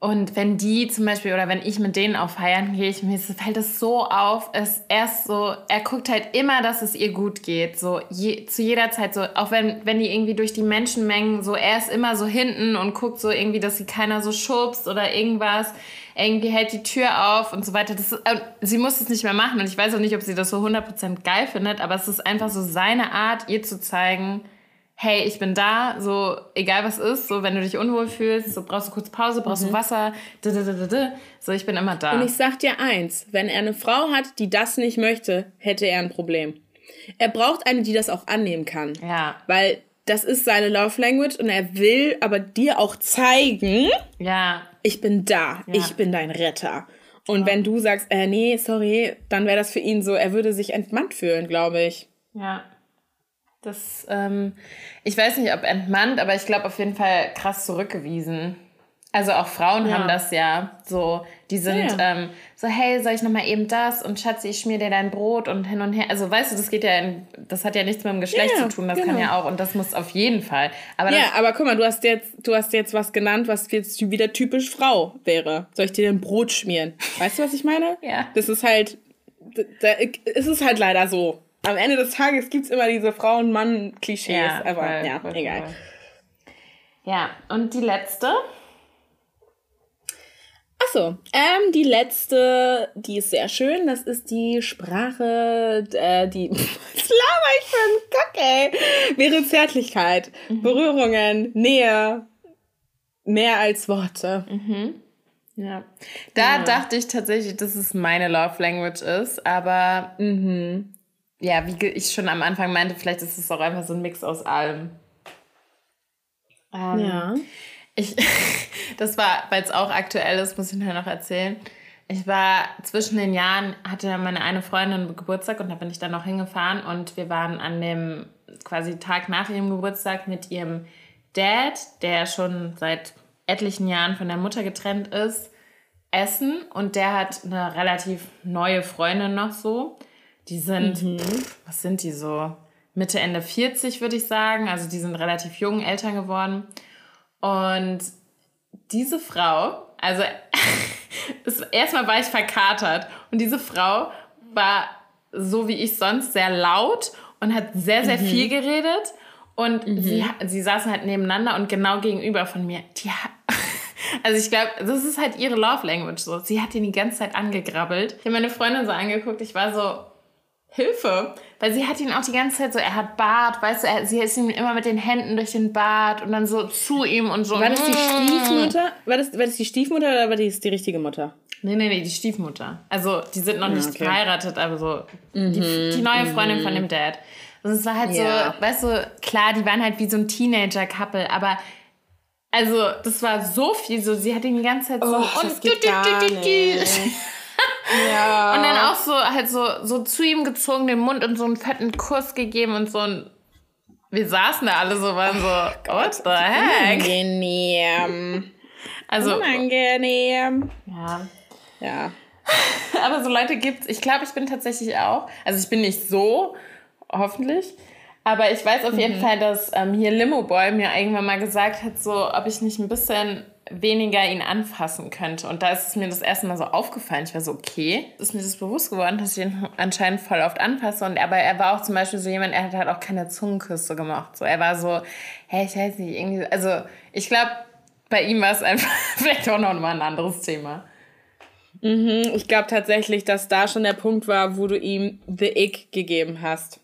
und wenn die zum Beispiel oder wenn ich mit denen auf Feiern gehe, ich, mir fällt es so auf, es erst so, er guckt halt immer, dass es ihr gut geht, so je, zu jeder Zeit so, auch wenn, wenn die irgendwie durch die Menschenmengen, so er ist immer so hinten und guckt so irgendwie, dass sie keiner so schubst oder irgendwas, irgendwie hält die Tür auf und so weiter. Das ist, äh, sie muss es nicht mehr machen und ich weiß auch nicht, ob sie das so 100% geil findet, aber es ist einfach so seine Art, ihr zu zeigen, hey, ich bin da, so egal was ist, so wenn du dich unwohl fühlst, so brauchst du kurz Pause, brauchst mhm. du Wasser, so ich bin immer da. Und ich sag dir eins, wenn er eine Frau hat, die das nicht möchte, hätte er ein Problem. Er braucht eine, die das auch annehmen kann. Ja. Weil das ist seine Love Language und er will aber dir auch zeigen, ja. ich bin da, ja. ich bin dein Retter. Und ja. wenn du sagst, äh, nee, sorry, dann wäre das für ihn so, er würde sich entmannt fühlen, glaube ich. Ja. Das, ähm, ich weiß nicht, ob entmannt, aber ich glaube auf jeden Fall krass zurückgewiesen. Also auch Frauen ja. haben das ja so, die sind ja, ja. Ähm, so, hey, soll ich nochmal eben das und Schatzi, ich schmier dir dein Brot und hin und her. Also weißt du, das geht ja, in, das hat ja nichts mit dem Geschlecht zu tun, das genau. kann ja auch und das muss auf jeden Fall. Aber ja, aber guck mal, du hast jetzt, du hast jetzt was genannt, was jetzt wieder typisch Frau wäre. Soll ich dir ein Brot schmieren? Weißt du, was ich meine? ja. Das ist halt, da, da, es ist halt leider so am Ende des Tages gibt es immer diese Frauen-Mann-Klischees. Ja, aber voll, ja, voll, egal. Voll. Ja, und die letzte? Achso, ähm, die letzte, die ist sehr schön. Das ist die Sprache, äh, die. Was laber ich für ein Kock, ey? Wäre Zärtlichkeit, mhm. Berührungen, Nähe, mehr als Worte. Mhm. Ja. Da ja. dachte ich tatsächlich, dass es meine Love Language ist, aber mhm ja, wie ich schon am Anfang meinte, vielleicht ist es auch einfach so ein Mix aus allem. Ähm, ja. Ich, das war, weil es auch aktuell ist, muss ich nur noch erzählen. Ich war zwischen den Jahren, hatte meine eine Freundin Geburtstag und da bin ich dann noch hingefahren und wir waren an dem quasi Tag nach ihrem Geburtstag mit ihrem Dad, der schon seit etlichen Jahren von der Mutter getrennt ist, essen und der hat eine relativ neue Freundin noch so. Die sind, mhm. was sind die so? Mitte, Ende 40, würde ich sagen. Also die sind relativ jung Eltern geworden. Und diese Frau, also erstmal war ich verkatert. Und diese Frau war so wie ich sonst sehr laut und hat sehr, sehr mhm. viel geredet. Und mhm. sie, sie saßen halt nebeneinander und genau gegenüber von mir. Die also ich glaube, das ist halt ihre Love Language so. Sie hat ihn die ganze Zeit angegrabbelt. Ich habe meine Freundin so angeguckt. Ich war so, Hilfe. Weil sie hat ihn auch die ganze Zeit so, er hat Bart, weißt du, er, sie ist ihm immer mit den Händen durch den Bart und dann so zu ihm und so. War das die Stiefmutter? War das, war das die Stiefmutter oder war das die richtige Mutter? Nee, nee, nee, die Stiefmutter. Also, die sind noch nicht okay. verheiratet, aber so mhm, die, die, neue Freundin mhm. von dem Dad. Und es war halt ja. so, weißt du, klar, die waren halt wie so ein Teenager-Couple, aber also, das war so viel so, sie hat ihn die ganze Zeit so oh, und du, du, du, ja. Und dann auch so halt so, so zu ihm gezogen, den Mund und so einen fetten Kuss gegeben und so ein. Wir saßen da alle so, waren so, oh, what the heck? Unangenehm. Also. Unangenehm. Ja. Ja. Aber so Leute gibt's. Ich glaube, ich bin tatsächlich auch. Also ich bin nicht so, hoffentlich. Aber ich weiß auf jeden mhm. Fall, dass ähm, hier Limo Boy mir irgendwann mal gesagt hat, so, ob ich nicht ein bisschen weniger ihn anfassen könnte. Und da ist es mir das erste Mal so aufgefallen. Ich war so, okay, ist mir das bewusst geworden, dass ich ihn anscheinend voll oft anfasse. Und aber er war auch zum Beispiel so jemand, er hat halt auch keine Zungenküsse gemacht. So, er war so, hey, ich weiß nicht, irgendwie, also ich glaube, bei ihm war es einfach vielleicht auch noch mal ein anderes Thema. Mhm, ich glaube tatsächlich, dass da schon der Punkt war, wo du ihm The Ick gegeben hast.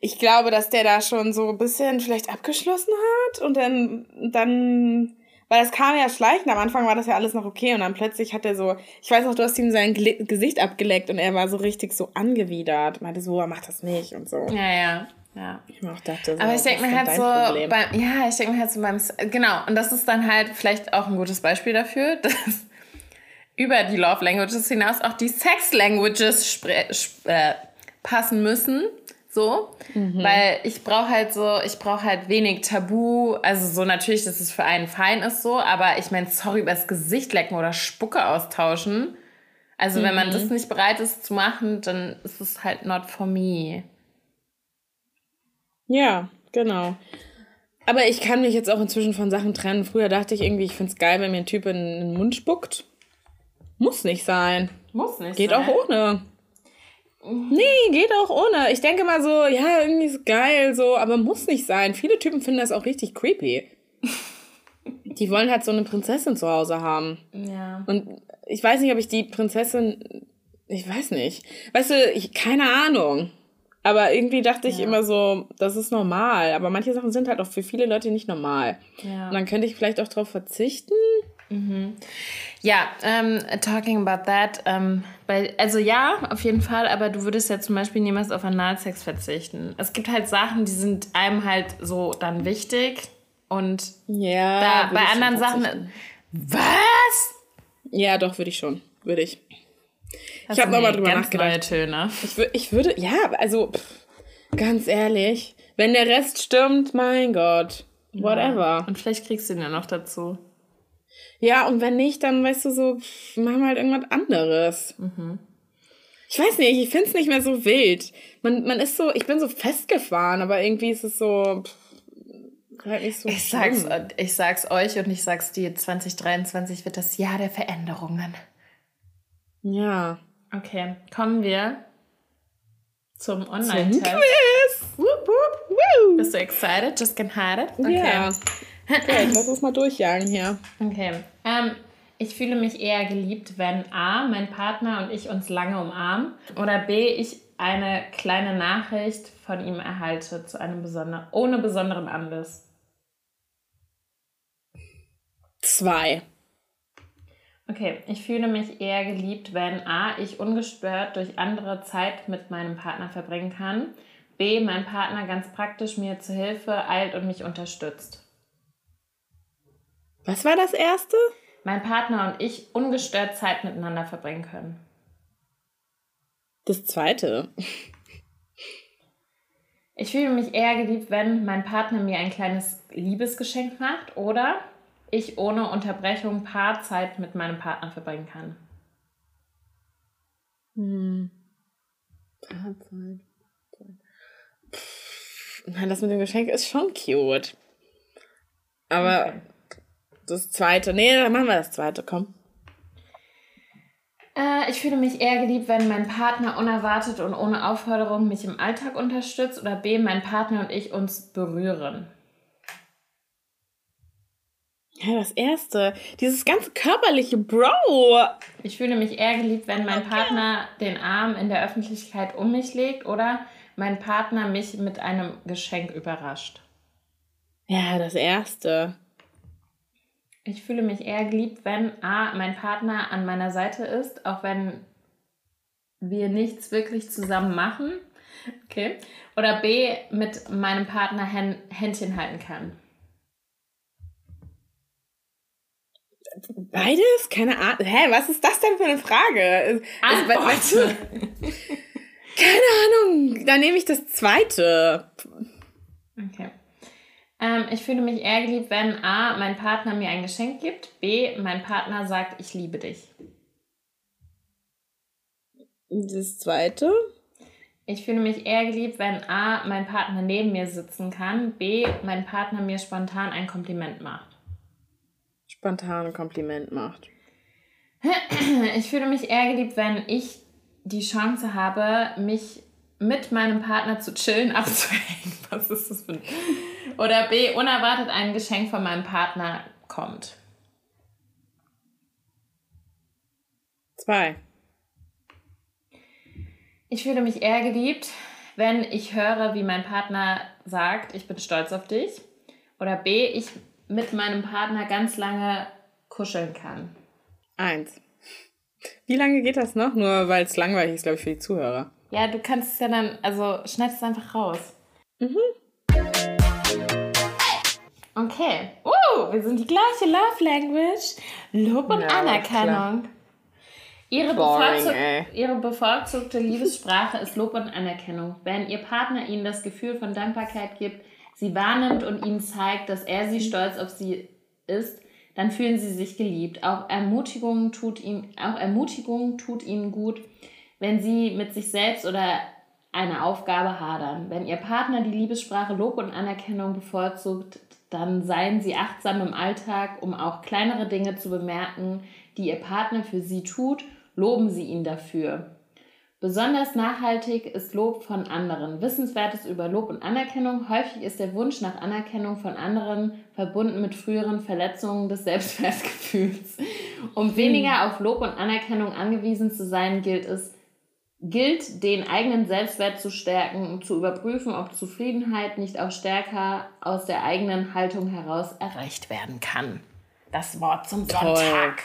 Ich glaube, dass der da schon so ein bisschen vielleicht abgeschlossen hat und dann, dann weil das kam ja schleichend. Am Anfang war das ja alles noch okay und dann plötzlich hat er so, ich weiß noch, du hast ihm sein Gl Gesicht abgeleckt und er war so richtig so angewidert. Meinte so, er macht das nicht und so. Ja, ja. Ja. Ich auch dachte, so, aber ich denke mir halt so, beim, ja, ich denke mir halt so beim, genau, und das ist dann halt vielleicht auch ein gutes Beispiel dafür, dass über die Love Languages hinaus auch die Sex Languages äh, passen müssen. So, mhm. weil ich brauche halt so, ich brauche halt wenig Tabu. Also so natürlich, dass es für einen fein ist so, aber ich meine, sorry, übers Gesicht lecken oder Spucke austauschen. Also mhm. wenn man das mhm. nicht bereit ist zu machen, dann ist es halt not for me. Ja, genau. Aber ich kann mich jetzt auch inzwischen von Sachen trennen. Früher dachte ich irgendwie, ich finde es geil, wenn mir ein Typ in den Mund spuckt. Muss nicht sein. Muss nicht Geht sein. auch ohne. Nee, geht auch ohne. Ich denke mal so, ja, irgendwie ist geil, so, aber muss nicht sein. Viele Typen finden das auch richtig creepy. Die wollen halt so eine Prinzessin zu Hause haben. Ja. Und ich weiß nicht, ob ich die Prinzessin, ich weiß nicht. Weißt du, ich, keine Ahnung. Aber irgendwie dachte ich ja. immer so, das ist normal. Aber manche Sachen sind halt auch für viele Leute nicht normal. Ja. Und dann könnte ich vielleicht auch darauf verzichten. Mhm. Ja, ähm, talking about that. Ähm, weil, also ja, auf jeden Fall, aber du würdest ja zum Beispiel niemals auf Analsex verzichten. Es gibt halt Sachen, die sind einem halt so dann wichtig. Und ja, da, bei anderen Sachen. Was? Ja, doch, würde ich schon. Würde ich. Hast ich habe nochmal drüber ganz nachgedacht. Neue Töne. Ich, ich würde, ja, also pff, ganz ehrlich, wenn der Rest stimmt, mein Gott, whatever. Ja. Und vielleicht kriegst du ihn ja noch dazu. Ja, und wenn nicht, dann weißt du so, pff, machen wir halt irgendwas anderes. Mhm. Ich weiß nicht, ich finde es nicht mehr so wild. Man, man ist so, ich bin so festgefahren, aber irgendwie ist es so. Pff, halt nicht so ich, sag's, ich sag's euch und ich sag's dir, 2023 wird das Jahr der Veränderungen. Ja. Okay, kommen wir zum Online-Test. Bist du excited? Just get it? Okay. Ja. Okay, lass uns mal durchjagen hier. Okay. Ähm, ich fühle mich eher geliebt, wenn A, mein Partner und ich uns lange umarmen oder B, ich eine kleine Nachricht von ihm erhalte zu einem besonderen, ohne besonderen Anlass. Zwei. Okay, ich fühle mich eher geliebt, wenn A, ich ungestört durch andere Zeit mit meinem Partner verbringen kann, B, mein Partner ganz praktisch mir zu Hilfe eilt und mich unterstützt. Was war das erste? Mein Partner und ich ungestört Zeit miteinander verbringen können. Das zweite. Ich fühle mich eher geliebt, wenn mein Partner mir ein kleines Liebesgeschenk macht oder ich ohne Unterbrechung Paarzeit mit meinem Partner verbringen kann. Hm. Paarzeit. Nein, das mit dem Geschenk ist schon cute. Aber okay das zweite. Nee, dann machen wir das zweite, komm. Äh, ich fühle mich eher geliebt, wenn mein Partner unerwartet und ohne Aufforderung mich im Alltag unterstützt oder B, mein Partner und ich uns berühren. Ja, das erste. Dieses ganze körperliche Bro. Ich fühle mich eher geliebt, wenn mein Partner den Arm in der Öffentlichkeit um mich legt oder mein Partner mich mit einem Geschenk überrascht. Ja, das erste. Ich fühle mich eher geliebt, wenn A, mein Partner an meiner Seite ist, auch wenn wir nichts wirklich zusammen machen. Okay. Oder B, mit meinem Partner Händchen halten kann. Beides? Keine Ahnung. Hä, was ist das denn für eine Frage? Weißt du? Keine Ahnung. Dann nehme ich das zweite. Okay. Ähm, ich fühle mich eher geliebt, wenn A, mein Partner mir ein Geschenk gibt, B, mein Partner sagt, ich liebe dich. Das zweite? Ich fühle mich eher geliebt, wenn A, mein Partner neben mir sitzen kann, B, mein Partner mir spontan ein Kompliment macht spontan ein Kompliment macht. Ich fühle mich eher geliebt, wenn ich die Chance habe, mich mit meinem Partner zu chillen abzuhängen. Was ist das für ein... Oder B, unerwartet ein Geschenk von meinem Partner kommt. Zwei. Ich fühle mich eher geliebt, wenn ich höre, wie mein Partner sagt, ich bin stolz auf dich. Oder B, ich mit meinem Partner ganz lange kuscheln kann. Eins. Wie lange geht das noch? Nur weil es langweilig ist, glaube ich, für die Zuhörer. Ja, du kannst es ja dann, also schneid es einfach raus. Mhm. Okay. Uh, wir sind die gleiche Love Language. Lob und ja, Anerkennung. Ihre, Boring, bevorzug ihre bevorzugte Liebessprache ist Lob und Anerkennung. Wenn Ihr Partner Ihnen das Gefühl von Dankbarkeit gibt, sie wahrnimmt und ihnen zeigt, dass er sie stolz auf sie ist, dann fühlen sie sich geliebt. Auch Ermutigung tut ihm, auch Ermutigung tut ihnen gut, wenn sie mit sich selbst oder einer Aufgabe hadern. Wenn ihr Partner die Liebessprache Lob und Anerkennung bevorzugt, dann seien sie achtsam im Alltag, um auch kleinere Dinge zu bemerken, die ihr Partner für sie tut, loben sie ihn dafür. Besonders nachhaltig ist Lob von anderen. Wissenswertes über Lob und Anerkennung. Häufig ist der Wunsch nach Anerkennung von anderen verbunden mit früheren Verletzungen des Selbstwertgefühls. Um weniger auf Lob und Anerkennung angewiesen zu sein, gilt es, gilt den eigenen Selbstwert zu stärken und zu überprüfen, ob Zufriedenheit nicht auch stärker aus der eigenen Haltung heraus erreicht werden kann. Das Wort zum Sonntag.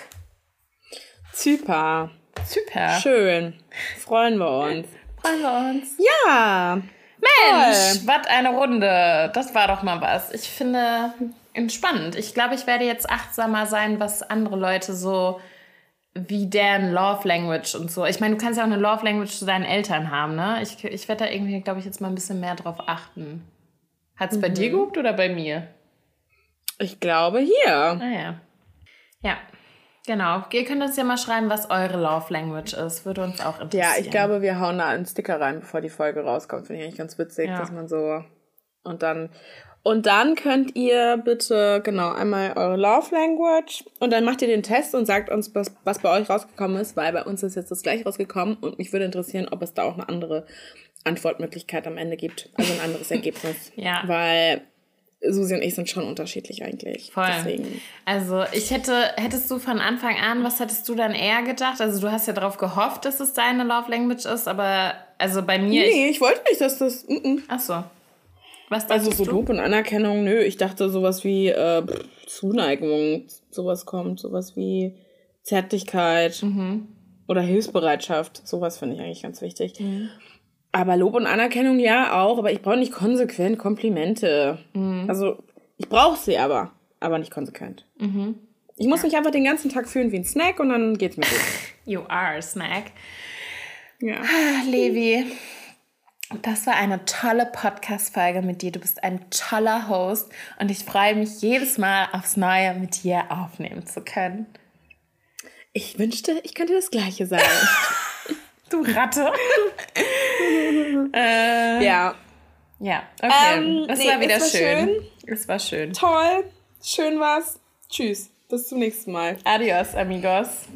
Super. Super. Schön. Freuen wir uns. Freuen wir uns. Ja. Mensch, was eine Runde. Das war doch mal was. Ich finde entspannend. Ich glaube, ich werde jetzt achtsamer sein, was andere Leute so wie deren Love Language und so. Ich meine, du kannst ja auch eine Love Language zu deinen Eltern haben, ne? Ich, ich werde da irgendwie, glaube ich, jetzt mal ein bisschen mehr drauf achten. Hat es mhm. bei dir gehupt oder bei mir? Ich glaube hier. Ah ja. Ja. Genau. Ihr könnt uns ja mal schreiben, was eure Love Language ist. Würde uns auch interessieren. Ja, ich glaube, wir hauen da einen Sticker rein, bevor die Folge rauskommt. Finde ich eigentlich ganz witzig, ja. dass man so. Und dann. Und dann könnt ihr bitte, genau, einmal eure Love Language und dann macht ihr den Test und sagt uns, was, was bei euch rausgekommen ist, weil bei uns ist jetzt das gleiche rausgekommen und mich würde interessieren, ob es da auch eine andere Antwortmöglichkeit am Ende gibt. Also ein anderes Ergebnis. ja. Weil Susi und ich sind schon unterschiedlich eigentlich. Voll. Deswegen. Also ich hätte, hättest du von Anfang an, was hättest du dann eher gedacht? Also du hast ja darauf gehofft, dass es deine Love Language ist, aber also bei mir. Nee, ich, ich wollte nicht, dass das. Mm -mm. Ach so. Was also so Lob und Anerkennung, nö. Ich dachte sowas wie äh, Zuneigung, sowas kommt, sowas wie Zärtlichkeit mhm. oder Hilfsbereitschaft. Sowas finde ich eigentlich ganz wichtig. Mhm. Aber Lob und Anerkennung ja auch, aber ich brauche nicht konsequent Komplimente. Mhm. Also ich brauche sie aber, aber nicht konsequent. Mhm. Ich muss mich einfach den ganzen Tag fühlen wie ein Snack und dann geht's mir gut. You are a snack. Ja. Ah, Levi, das war eine tolle Podcast-Folge mit dir. Du bist ein toller Host und ich freue mich jedes Mal aufs Neue mit dir aufnehmen zu können. Ich wünschte, ich könnte das Gleiche sagen. Du Ratte. äh, ja. Ja, okay. Ähm, es nee, war wieder es war schön. schön. Es war schön. Toll. Schön war's. Tschüss. Bis zum nächsten Mal. Adios, amigos.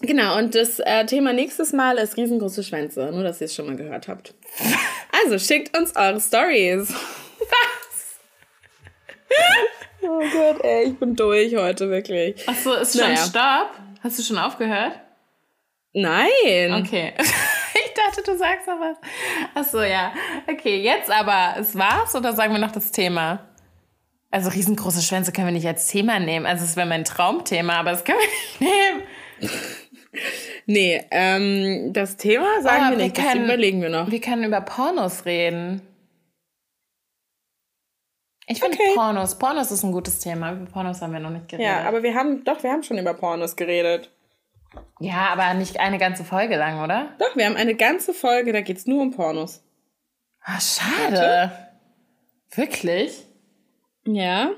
Genau, und das äh, Thema nächstes Mal ist riesengroße Schwänze. Nur, dass ihr es schon mal gehört habt. Also schickt uns eure Stories. Was? Oh Gott, ey, ich bin durch heute, wirklich. Achso, ist schon naja. Stopp? Hast du schon aufgehört? Nein. Okay. Ich dachte, du sagst noch was. Achso, ja. Okay, jetzt aber, es war's oder sagen wir noch das Thema? Also riesengroße Schwänze können wir nicht als Thema nehmen. Also es wäre mein Traumthema, aber das können wir nicht nehmen. nee, ähm, das Thema sagen oh, wir nicht, wir können, das überlegen wir noch. Wir können über Pornos reden. Ich finde okay. Pornos. Pornos ist ein gutes Thema. Über Pornos haben wir noch nicht geredet. Ja, aber wir haben, doch, wir haben schon über Pornos geredet. Ja, aber nicht eine ganze Folge lang, oder? Doch, wir haben eine ganze Folge, da geht es nur um Pornos. Ah, schade. Warte. Wirklich? Ja.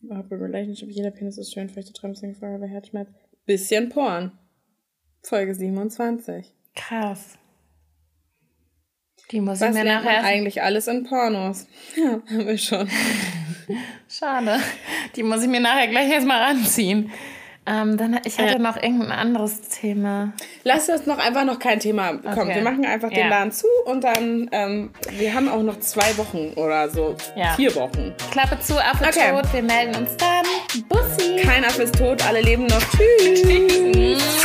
Überhaupt Relationship, jeder Penis ist schön, vielleicht Tramsing, Feuerwehr, Herzschmerz. Bisschen Porn. Folge 27. Krass. Die muss Was ich mir nachher. eigentlich alles in Pornos. Ja, haben wir schon. Schade. Die muss ich mir nachher gleich erstmal ranziehen. Ähm, dann, ich hatte äh, noch irgendein anderes Thema. Lass uns noch einfach noch kein Thema kommen. Okay. Wir machen einfach ja. den Laden zu und dann, ähm, wir haben auch noch zwei Wochen oder so. Ja. Vier Wochen. Klappe zu, Affe okay. tot. Wir melden uns dann. Bussi. Kein Affe ist tot, alle leben noch. Tschüss. Tschüss.